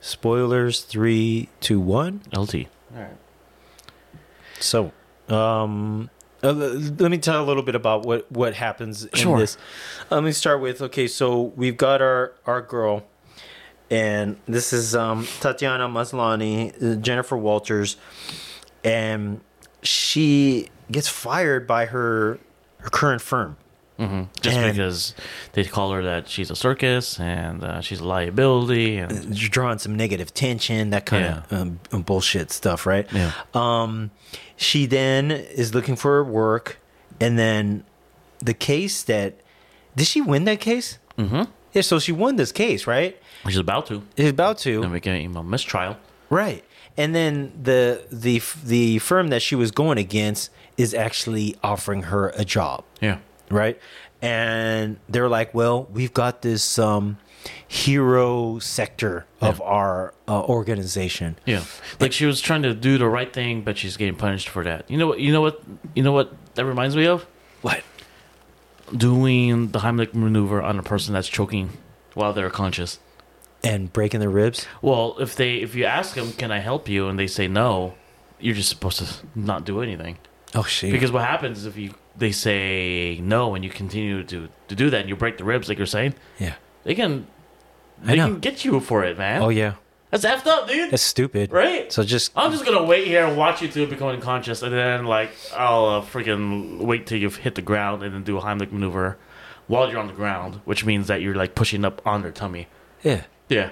Spoilers three, two, one. LT. All right. So, um, uh, let me tell a little bit about what what happens in Sure. this. Let me start with okay. So we've got our our girl, and this is um, Tatiana Maslany, uh, Jennifer Walters, and she gets fired by her her current firm. Hmm Just And- because they call her that she's a circus and uh, she's a liability and You're drawing some negative tension, that kind of um, bullshit stuff, right? Yeah. Um, she then is looking for work, and then the case that did she win that case? Mm-hmm. Yeah, so she won this case, right? she's about to. She's about to, Then we get a mistrial. right? And then the the the firm that she was going against is actually offering her a job. Yeah. Right? And they're like, "Well, we've got this um, hero sector of Yeah. our uh, organization." Yeah, like she was trying to do the right thing, but she's getting punished for that. You know what? You know what? You know what that reminds me of? What? Doing the Heimlich maneuver on a person that's choking while they're conscious. And breaking their ribs? Well, if they if you ask them, "Can I help you?" and they say no, you're just supposed to not do anything. Oh shit! Because what happens is if you they say no and you continue to to do that and you break the ribs, like you're saying, yeah. they can they can get you for it, man. Oh yeah. That's effed up, dude. That's stupid. right? So just I'm just gonna wait here and watch you two become unconscious, and then like I'll uh, freaking wait till you've hit the ground and then do a Heimlich maneuver while you're on the ground, which means that you're like pushing up on their tummy. yeah. Yeah,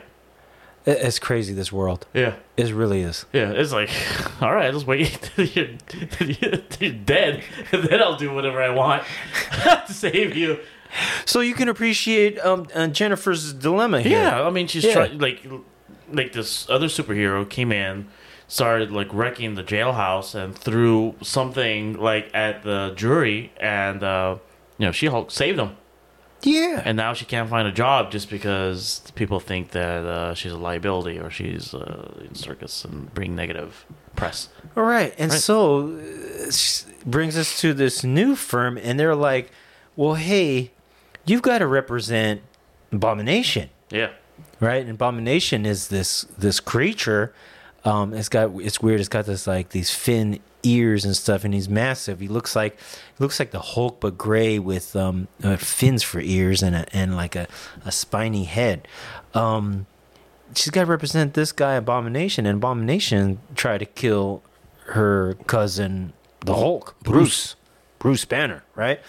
It's crazy. This world. yeah, It really is. yeah. It's like, <laughs> all right, just wait till you're, till you're dead, <laughs> and then I'll do whatever I want <laughs> to save you. So you can appreciate um, uh, Jennifer's dilemma here. Yeah, I mean, she's Yeah. trying like like this other superhero came in, started like wrecking the jailhouse and threw something like at the jury, and uh, you know she Hulk saved him, Yeah. and now she can't find a job just because people think that uh, she's a liability or she's uh, in circus and bring negative press. All right. And Right. so uh, brings us to this new firm, and they're like, well, hey, you've got to represent Abomination, Yeah, right? And Abomination is this this creature. Um, it's got it's weird. It's got this like these fin ears and stuff, and he's massive. He looks like he looks like the Hulk, but gray with um, uh, fins for ears and a, and like a, a spiny head. Um, she's got to represent this guy, Abomination, and Abomination tried to kill her cousin, the Hulk, Bruce, Bruce Banner, right?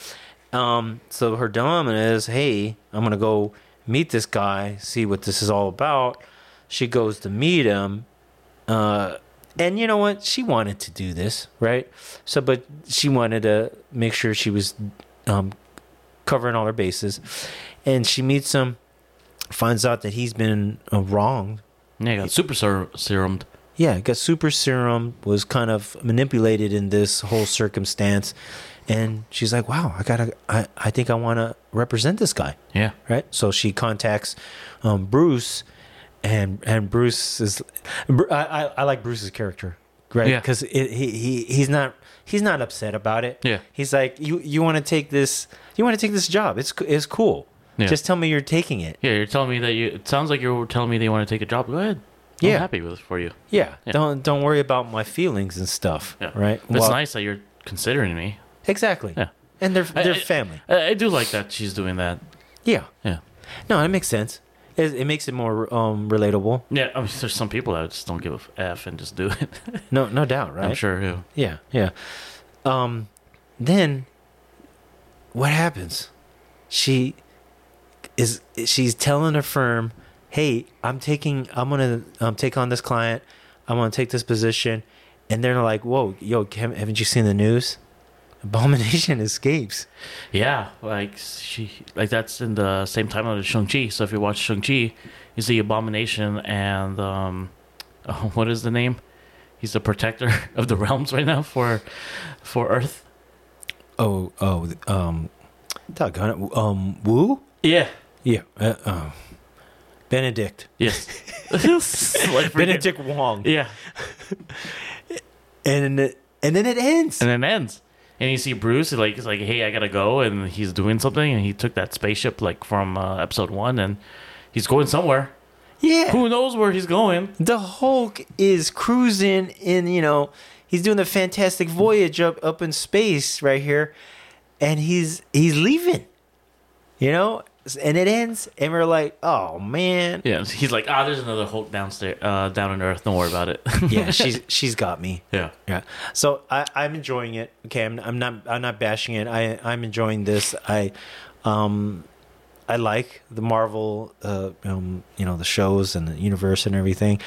Um, so her dilemma is, hey, I'm gonna go meet this guy, see what this is all about. She goes to meet him, uh, and you know what? She wanted to do this, right? So, but she wanted to make sure she was um, covering all her bases, and she meets him, finds out that he's been uh, wronged yeah, got super ser- serumed. yeah, got super serum, was kind of manipulated in this whole circumstance. And she's like, wow, I gotta, I, I think I want to represent this guy. Yeah, Right. So she contacts um, Bruce, and and Bruce is, I, I, I like Bruce's character, right? Yeah. Because he, he he's not he's not upset about it. Yeah. He's like, you you want to take this, you want to take this job. It's it's cool. Yeah. Just tell me you're taking it. yeah. You're telling me that you. It sounds like you're telling me they want to take a job. Go ahead. Yeah. I'm happy with it for you. Yeah. Yeah. Don't don't worry about my feelings and stuff. Yeah. Right. But it's nice that you're considering me. Exactly. Yeah. And they're they're I- family. I, I do like that she's doing that. Yeah. Yeah. No, it makes sense. It, it makes it more um, relatable. Yeah, I mean, there's some people that just don't give a f and just do it. <laughs> No, no doubt, right? I'm sure. Yeah. Yeah, yeah. Um, then what happens? She is she's telling her firm, "Hey, I'm taking I'm gonna um, take on this client. I'm gonna take this position," and they're like, "Whoa, yo, haven't you seen the news? Abomination <laughs> escapes." Yeah, like she, like that's in the same timeline as Shang Chi. So if you watch Shang Chi, you see Abomination and um, <laughs> oh, what is the name? He's the protector <laughs> of the realms right now for for Earth. Oh, oh, um, doggone it, um, Wu. Yeah. Yeah. Uh, uh, Benedict. Yes. like Benedict Wong. Yeah. And and then it ends. and then it ends. And you see Bruce like he's like, "Hey, I gotta go," and he's doing something, and he took that spaceship like from uh, episode one, and he's going somewhere. yeah, Who knows where he's going? the Hulk is cruising in, you know, he's doing the fantastic voyage up up in space right here, and he's he's leaving, you know, and it ends, and we're like, oh man, Yeah, he's like, "Ah, there's another Hulk downstairs, uh, down on Earth. Don't worry about it." <laughs> yeah, she's <laughs> she's got me. yeah, Yeah. So I, I'm enjoying it. Okay, I'm, I'm not I'm not bashing it. I I'm enjoying this. I um I like the Marvel uh um you know the shows and the universe and everything.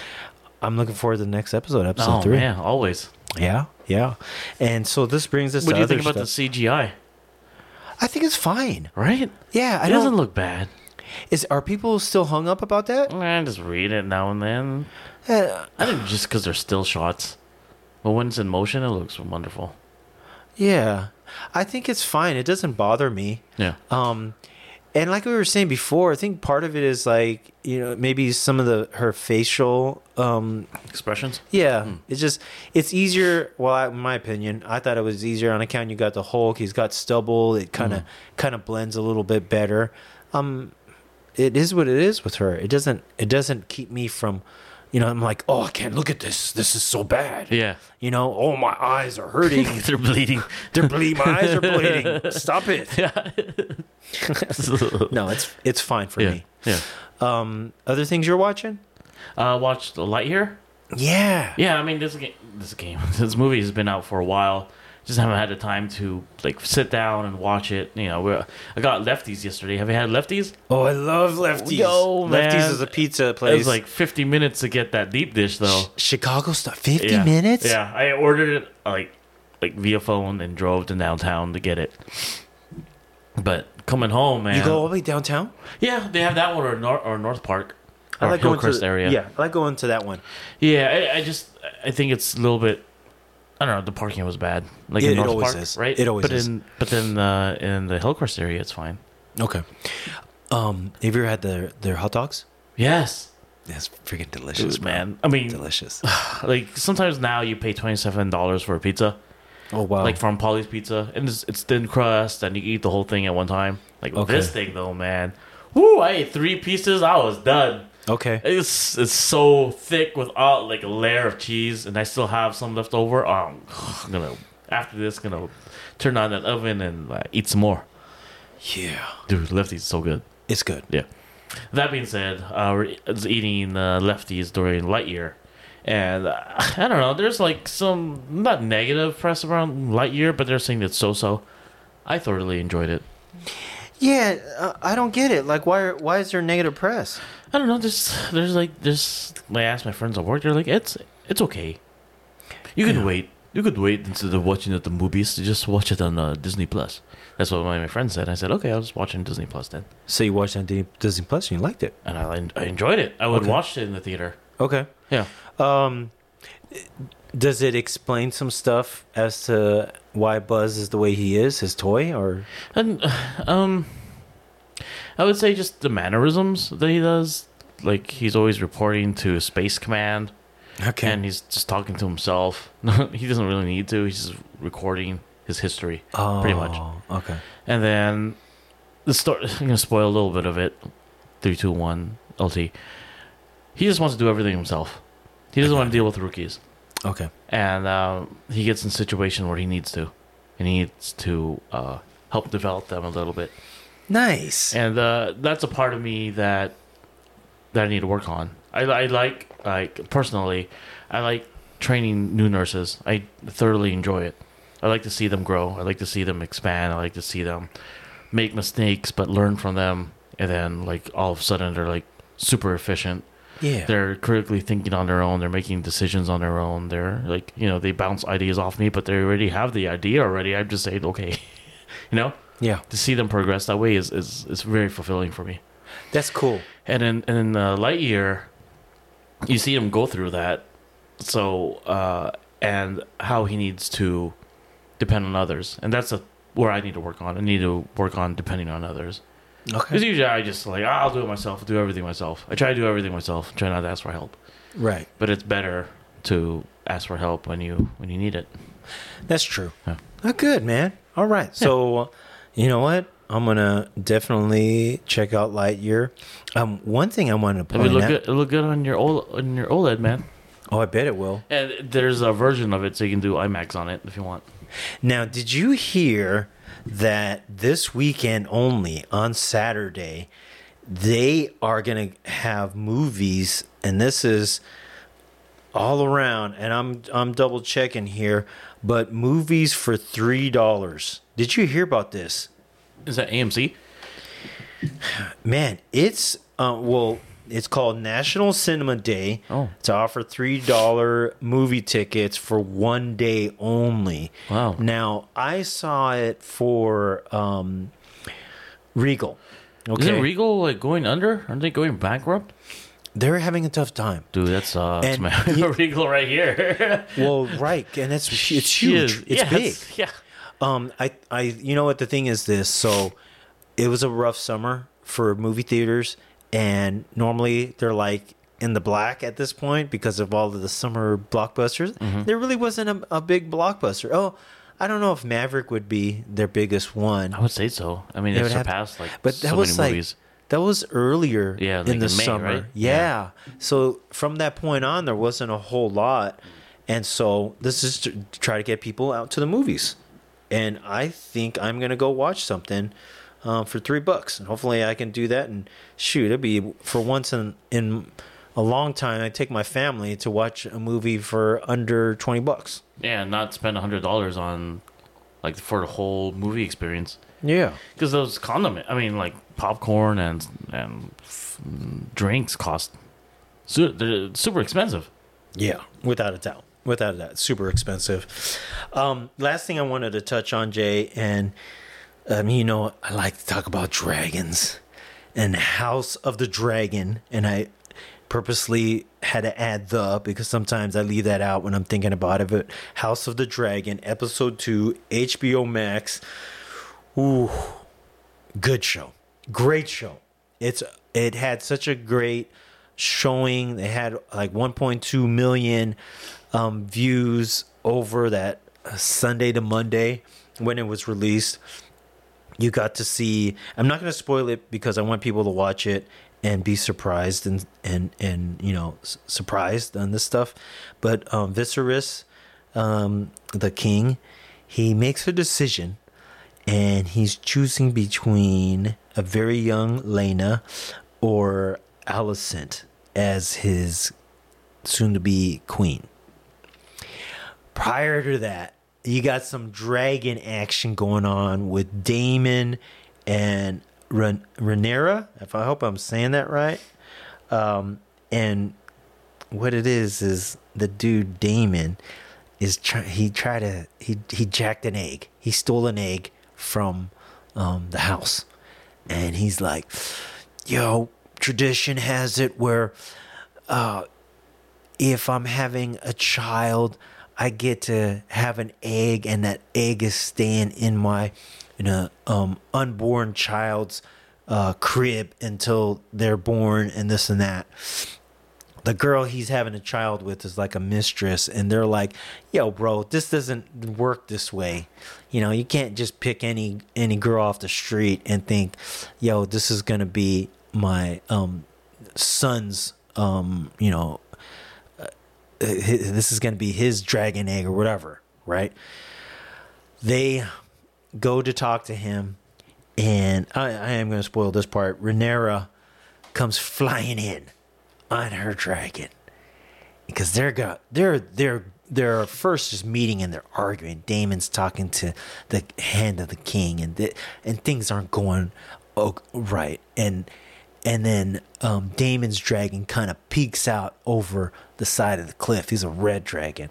I'm looking forward to the next episode, episode oh three. man, always. Yeah, yeah. And so this brings us What to do you think about stuff. the CGI? I think it's fine. Right? Yeah, I It doesn't don't. look bad. Is are people still hung up about that? I just read it now and then. Uh, I think just because they're still shots, but when it's in motion, it looks wonderful. yeah, I think it's fine. It doesn't bother me. Yeah. Um, and like we were saying before, I think part of it is like you know maybe some of the her facial. Um, Expressions. yeah, it's just it's easier. Well, I, in my opinion, I thought it was easier on account you got the Hulk. He's got stubble. It kind of kind of blends a little bit better. Um, it is what it is with her. It doesn't it doesn't keep me from. You know, I'm like, oh, I can't look at this. This is so bad. Yeah. You know, oh, my eyes are hurting. <laughs> they're bleeding. <laughs> They're bleeding. My eyes are bleeding. Stop it. <laughs> Yeah. no, it's it's fine for yeah. me. Yeah. Um, other things you're watching? Uh, watched the Lightyear. Yeah. Yeah, I mean this game, this game, this movie has been out for a while. Just haven't had the time to like sit down and watch it. You know, we're, I got Lefty's yesterday. Have you had lefties? Oh, I love Lefty's. Yo, man. Lefty's is a pizza place. It was like 50 minutes to get that deep dish though. Chicago stuff. Fifty yeah. minutes. Yeah, I ordered it like like via phone and drove to downtown to get it. But coming home, man. You go all the way downtown. yeah, they have that one or North or North Park. I Or like going Hillcrest to area. Yeah, I like going to that one. Yeah, I, I just I think it's a little bit. I don't know. The parking was bad, like It- in it North always Park, is. right? It always but is. In, but then uh, in the Hillcrest area, it's fine. Okay. Um, have you ever had their their hot dogs? Yes, That's freaking delicious, Dude, man. I mean, Delicious. <sighs> like sometimes now you pay twenty seven dollars for a pizza, Oh wow. like from Polly's Pizza, and it's, it's thin crust, and you eat the whole thing at one time. Like Okay. this thing, though, man. Woo! I ate three pieces. I was done. Okay. It's it's so thick with all like a layer of cheese, and I still have some left over. Um, I'm gonna after this gonna turn on that oven and uh, eat some more. Yeah. Dude, Lefty's so good. It's good. Yeah. That being said, uh, we're was eating uh, Lefty's during Lightyear, and uh, <laughs> I don't know. There's like some not negative press around Lightyear, but they're saying it's so-so. I thoroughly enjoyed it. Yeah, uh, I don't get it. Like, why? Why is there negative press? I don't know. There's there's like there's. I asked my friends at work. They're like, it's it's okay. You can Yeah. wait. You could wait instead of watching it the movies to just watch it on uh, Disney Plus. That's what my, my friend said. I said, okay, I'll just watch on Disney Plus then, So you watched on Disney Plus and you liked it. and I I enjoyed it. I would Okay. watch it in the theater. Okay. Yeah. Um, does it explain some stuff as to why Buzz is the way he is, his toy, or And um, I would say just the mannerisms that he does. Like he's always reporting to Space Command, okay? and he's just talking to himself. <laughs> he doesn't really need to. He's just recording his history, oh, pretty much. Okay. and then the story. <laughs> I'm gonna spoil a little bit of it. Three, two, one. LT. He just wants to do everything himself. He doesn't want to deal with rookies, Okay. and um, he gets in a situation where he needs to, and he needs to uh, help develop them a little bit. Nice. and uh, that's a part of me that that I need to work on. I, I like like personally, I like training new nurses. I thoroughly enjoy it. I like to see them grow. I like to see them expand. I like to see them make mistakes but learn from them, and then like all of a sudden they're like super efficient. Yeah. They're critically thinking on their own. They're making decisions on their own. They're like you know they bounce ideas off me, but they already have the idea already. I'm just saying okay, <laughs> you know yeah. to see them progress that way is is, is very fulfilling for me. That's cool. And in and in uh, Lightyear, you see him go through that. So uh, and how he needs to depend on others, and that's a where I need to work on. I need to work on depending on others. Because usually I just like "Ah, I'll do it myself, I'll do everything myself. I try to do everything myself, try not to ask for help. Right. But it's better to ask for help when you when you need it. That's true. Yeah. Oh, good, man. All right. So, uh, you know what? I'm gonna definitely check out Lightyear. Um, one thing I wanted to It point would look out. good. It look good on your OLED, on your OLED, man. Oh, I bet it will. And there's a version of it so you can do IMAX on it if you want. Now, did you hear that this weekend only on Saturday they are going to have movies and this is all around and I'm I'm double checking here, but movies for $3. Did you hear about this? Is that AMC? Man, it's uh, well, it's called National Cinema Day. Oh. to offer three dollar movie tickets for one day only. Wow. Now I saw it for um, Regal. Okay, Isn't Regal like going under? Aren't they going bankrupt? they're having a tough time. Dude, that's uh, that's And my <laughs> you- Regal right here. <laughs> Well, right, and it's it's huge. It's Yeah, big. Yeah. Um, I, I, you know what the thing is this. So, it was a rough summer for movie theaters, and normally they're like in the black at this point because of all of the summer blockbusters. Mm-hmm. There really wasn't a, a big blockbuster. Oh, I don't know if Maverick would be their biggest one. I would say so. I mean, They it would have- surpassed like but that so was many like movies. that was earlier Yeah, like in the in May, summer. right? Yeah. So from that point on, there wasn't a whole lot, and so this is to try to get people out to the movies, and I think I'm gonna go watch something. Um, for three bucks, and hopefully I can do that. And shoot, it'd be for once in in a long time. I take my family to watch a movie for under twenty bucks. Yeah, not spend a hundred dollars on like for the whole movie experience. Yeah, Because those condiment, I mean, like popcorn and and f- drinks cost. Su- they're super expensive. Yeah, without a doubt. Without a doubt. Super expensive. Um, last thing I wanted to touch on, Jay, and um, you know, I like to talk about dragons and House of the Dragon, and I purposely had to add the because sometimes I leave that out when I'm thinking about it. But House of the Dragon, episode two, HBO Max. Ooh, good show, great show. It's it had such a great showing. They had like 1.2 million um, views over that uh, Sunday to Monday when it was released. You got to see. I'm not going to spoil it because I want people to watch it and be surprised and and and you know surprised on this stuff. But um, Viserys, um, the king, he makes a decision and he's choosing between a very young Laena or Alicent as his soon to be queen. Prior to that, you got some dragon action going on with Daemon and Ren- Rhaenyra, if I hope I'm saying that right. Um, and what it is is the dude Daemon is try- he tried to he he jacked an egg. He stole an egg from um, the house, and he's like, "Yo, tradition has it where uh, if I'm having a child, I get to have an egg, and that egg is staying in my in a um, unborn child's uh, crib until they're born, and this and that." the girl he's having a child with is like a mistress and they're like yo bro this doesn't work this way you know you can't just pick any any girl off the street and think yo this is gonna be my um son's um you know hi- this is gonna be his dragon egg or whatever right they go to talk to him and i, I am gonna spoil this part Rhaenyra comes flying in on her dragon because they're got they're they're they're first just meeting and they're arguing. Daemon's talking to the hand of the king, and th- and things aren't going right. And and then um, Daemon's dragon kind of peeks out over the side of the cliff. He's a red dragon,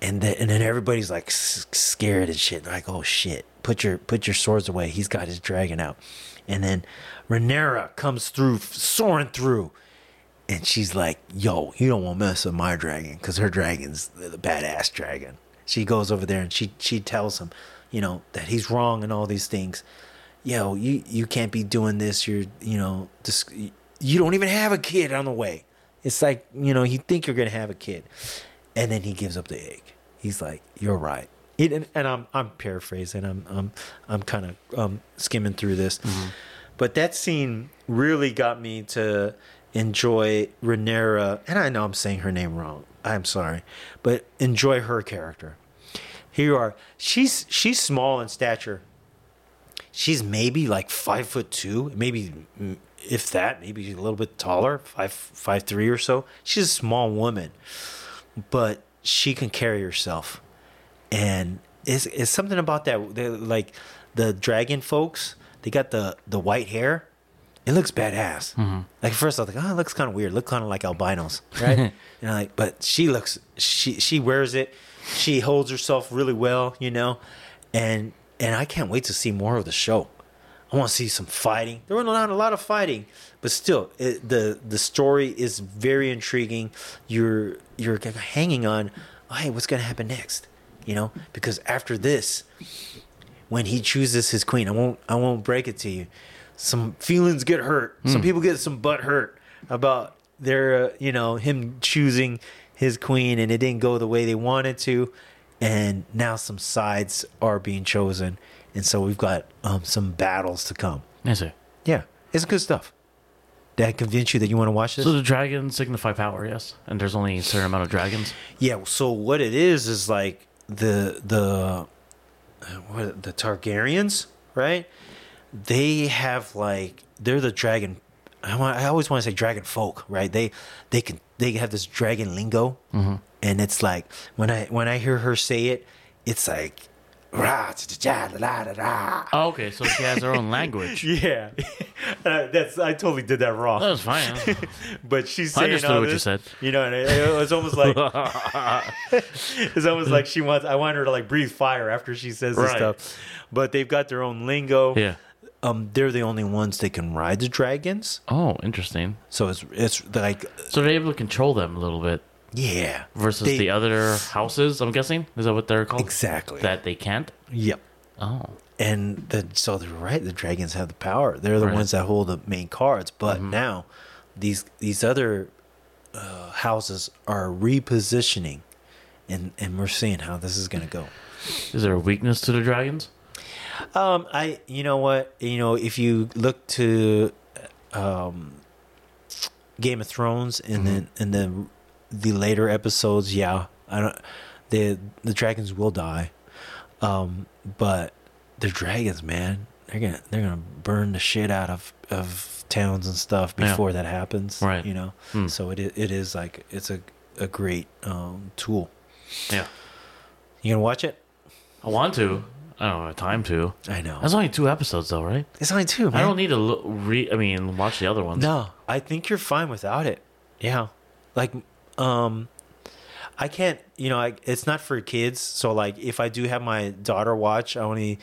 and then and then everybody's like scared and shit. Like oh shit, put your put your swords away. He's got his dragon out, and then Rhaenyra comes through, soaring through. And she's like, "Yo, you don't want to mess with my dragon, because her dragon's the the badass dragon." She goes over there and she she tells him, you know, that he's wrong and all these things. Yo, you you can't be doing this. You're you know this. You don't even have a kid on the way. It's like you know you think you're gonna have a kid, and then he gives up the egg. He's like, "You're right." It, and, and I'm I'm paraphrasing. I'm I'm I'm kind of um, skimming through this, but that scene really got me to enjoy Rhaenyra. And I know I'm saying her name wrong. I'm sorry, but enjoy her character. Here you are. She's she's small in stature. She's maybe like five foot two, maybe mm, if that, maybe a little bit taller, five five three or so. She's a small woman, but she can carry herself, and it's, it's something about that. They, like the dragon folks, they got the the white hair. It looks badass. Like at first, I was like, oh, it looks kind of weird. Look kind of like albinos, <laughs> right? and I'm like, but she looks, she she wears it. She holds herself really well, you know, and and I can't wait to see more of the show. I want to see some fighting. There were not a lot of fighting, but still, it, the the story is very intriguing. You're you're hanging on, oh, hey, what's gonna happen next? You know, because after this, when he chooses his queen, I won't I won't break it to you. Some feelings get hurt. Some people get some butt hurt about their uh, you know him choosing his queen and it didn't go the way they wanted to, and now some sides are being chosen, and so we've got um, some battles to come. Is it? Yeah, it's good stuff. Did I convince you that you want to watch this? So the dragons signify power, yes, and there's only a certain amount of dragons. Yeah. So what it is is like the the what the Targaryens, right? They have like they're the dragon. I want. I always want to say dragon folk, right? They they can they have this dragon lingo, and it's like when I when I hear her say it, it's like. Rah, da, da, da, da, da. Oh, okay, so she has her own language. <laughs> Yeah, <laughs> Uh, that's I totally did that wrong. That was fine. <laughs> but she's I saying understood all what you said. You know, and it, it was almost like it's almost like she wants. I want her to like breathe fire after she says this stuff. But they've got their own lingo. Yeah. Um, they're the only ones that can ride the dragons. Oh, interesting. So it's it's like So they're able to control them a little bit yeah versus They- the other houses. I'm guessing is that what they're called? exactly That they can't. Yep. Oh, And the, so they're right. The dragons have the power. They're the Right. ones that hold the main cards. But now, these these other uh, houses are repositioning, and and we're seeing how this is going to go. is there a weakness to the dragons? Um, I you know what you know if you look to, um, Game of Thrones and then and the the later episodes, yeah, I don't the the dragons will die, um, but the dragons, man, they're gonna they're gonna burn the shit out of of towns and stuff Yeah. before that happens, Right. You know, Hmm. so it it is like it's a a great um tool. Yeah, You gonna watch it? I want to. I don't have time to. I know. That's only two episodes, though, right? It's only two. Man. I don't need to look, re. I mean, watch the other ones. No, I think you're fine without it. Yeah, like um, I can't. You know, I, it's not for kids. So like, if I do have my daughter watch, I only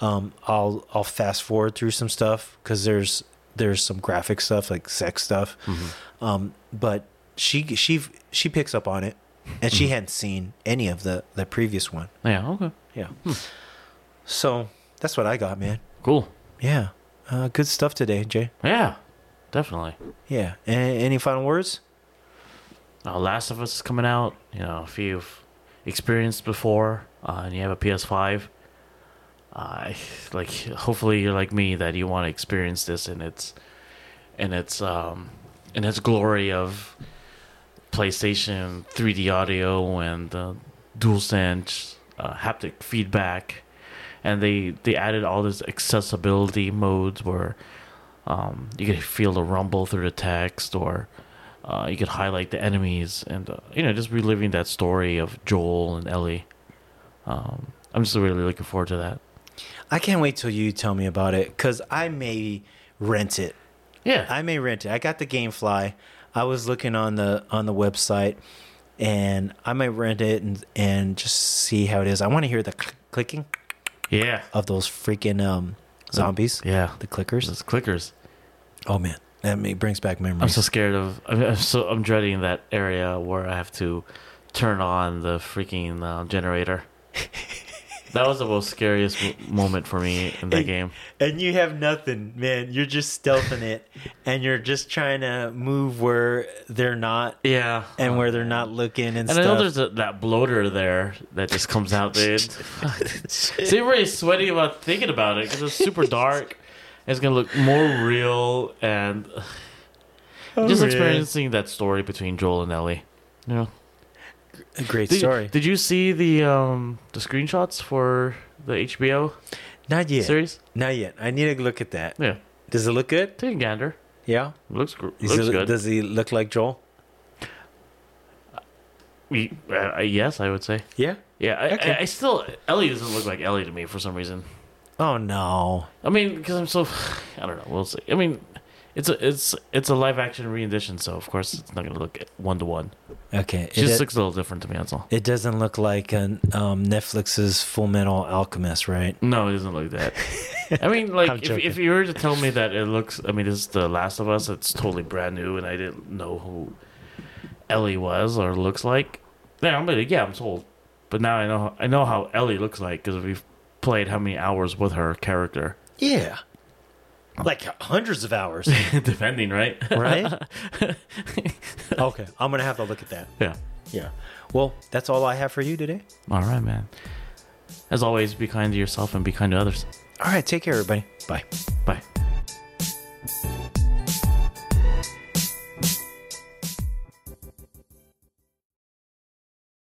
um, I'll I'll fast forward through some stuff because there's there's some graphic stuff like sex stuff. Um, but she she she picks up on it, and she hadn't seen any of the the previous one. Yeah. Okay. Yeah. So that's what I got, man. Cool. Yeah, uh, good stuff today, Jay. Yeah. Definitely. Yeah. A- any final words? Uh, Last of Us is coming out. You know, if you've experienced before uh, and you have a PS5, uh, like hopefully you're like me that you want to experience this in its in its um in its glory of PlayStation 3D audio and uh, DualSense uh, haptic feedback, and they they added all this accessibility modes where um, you could feel the rumble through the text or uh, you could highlight the enemies and uh, you know just reliving that story of Joel and Ellie. Um, I'm just really looking forward to that. I can't wait till you tell me about it because I may rent it. Yeah, I may rent it. I got the GameFly. I was looking on the on the website, and I might rent it and and just see how it is. I want to hear the cl- clicking yeah, of those freaking um, zombies. yeah. The clickers. Those clickers. Oh man, that may, brings back memories. I'm so scared of. I'm, I'm so I'm dreading that area where I have to turn on the freaking uh, generator. <laughs> That was the most scariest moment for me in that And- game. and you have nothing, man. You're just stealthing it, and you're just trying to move where they're not, Yeah. and where they're not looking and, And stuff. I know there's a, that bloater there that just comes out, dude. <laughs> <laughs> See, everybody's sweaty about thinking about it because it's super dark. It's gonna look more real, and Oh, just man. experiencing that story between Joel and Ellie. You know, a great did, story. Did you see the um the screenshots for the HBO not yet, series? not yet. I need to look at that. Yeah, Does it look good? take a gander. Yeah. It looks gr- looks it- good. Does he look like Joel? We- uh, yes, I would say. Yeah. Yeah, I, Okay. I, I still Ellie doesn't look like Ellie to me for some reason. Oh no. I mean, because I'm so <sighs> I don't know. We'll see. I mean, it's a it's it's a live action rendition, so of course it's not gonna look one to one. Okay. It just It, looks a little different to me. That's all. it doesn't look like an, um, Netflix's Fullmetal Alchemist, right? No, it doesn't look that. I mean, <laughs> like if, if you were to tell me that it looks, I mean, this is The Last of Us. It's totally brand new, and I didn't know who Ellie was or looks like. Then I'm like, yeah, I'm sold. But now I know I know how Ellie looks like because we've played how many hours with her character. Yeah. Like hundreds of hours, <laughs> Defending, right? right? <laughs> okay, I'm gonna have to look at that. yeah. Yeah. Well, that's all I have for you today. All right, man. As always, be kind to yourself and be kind to others. All right, take care, everybody. Bye. Bye.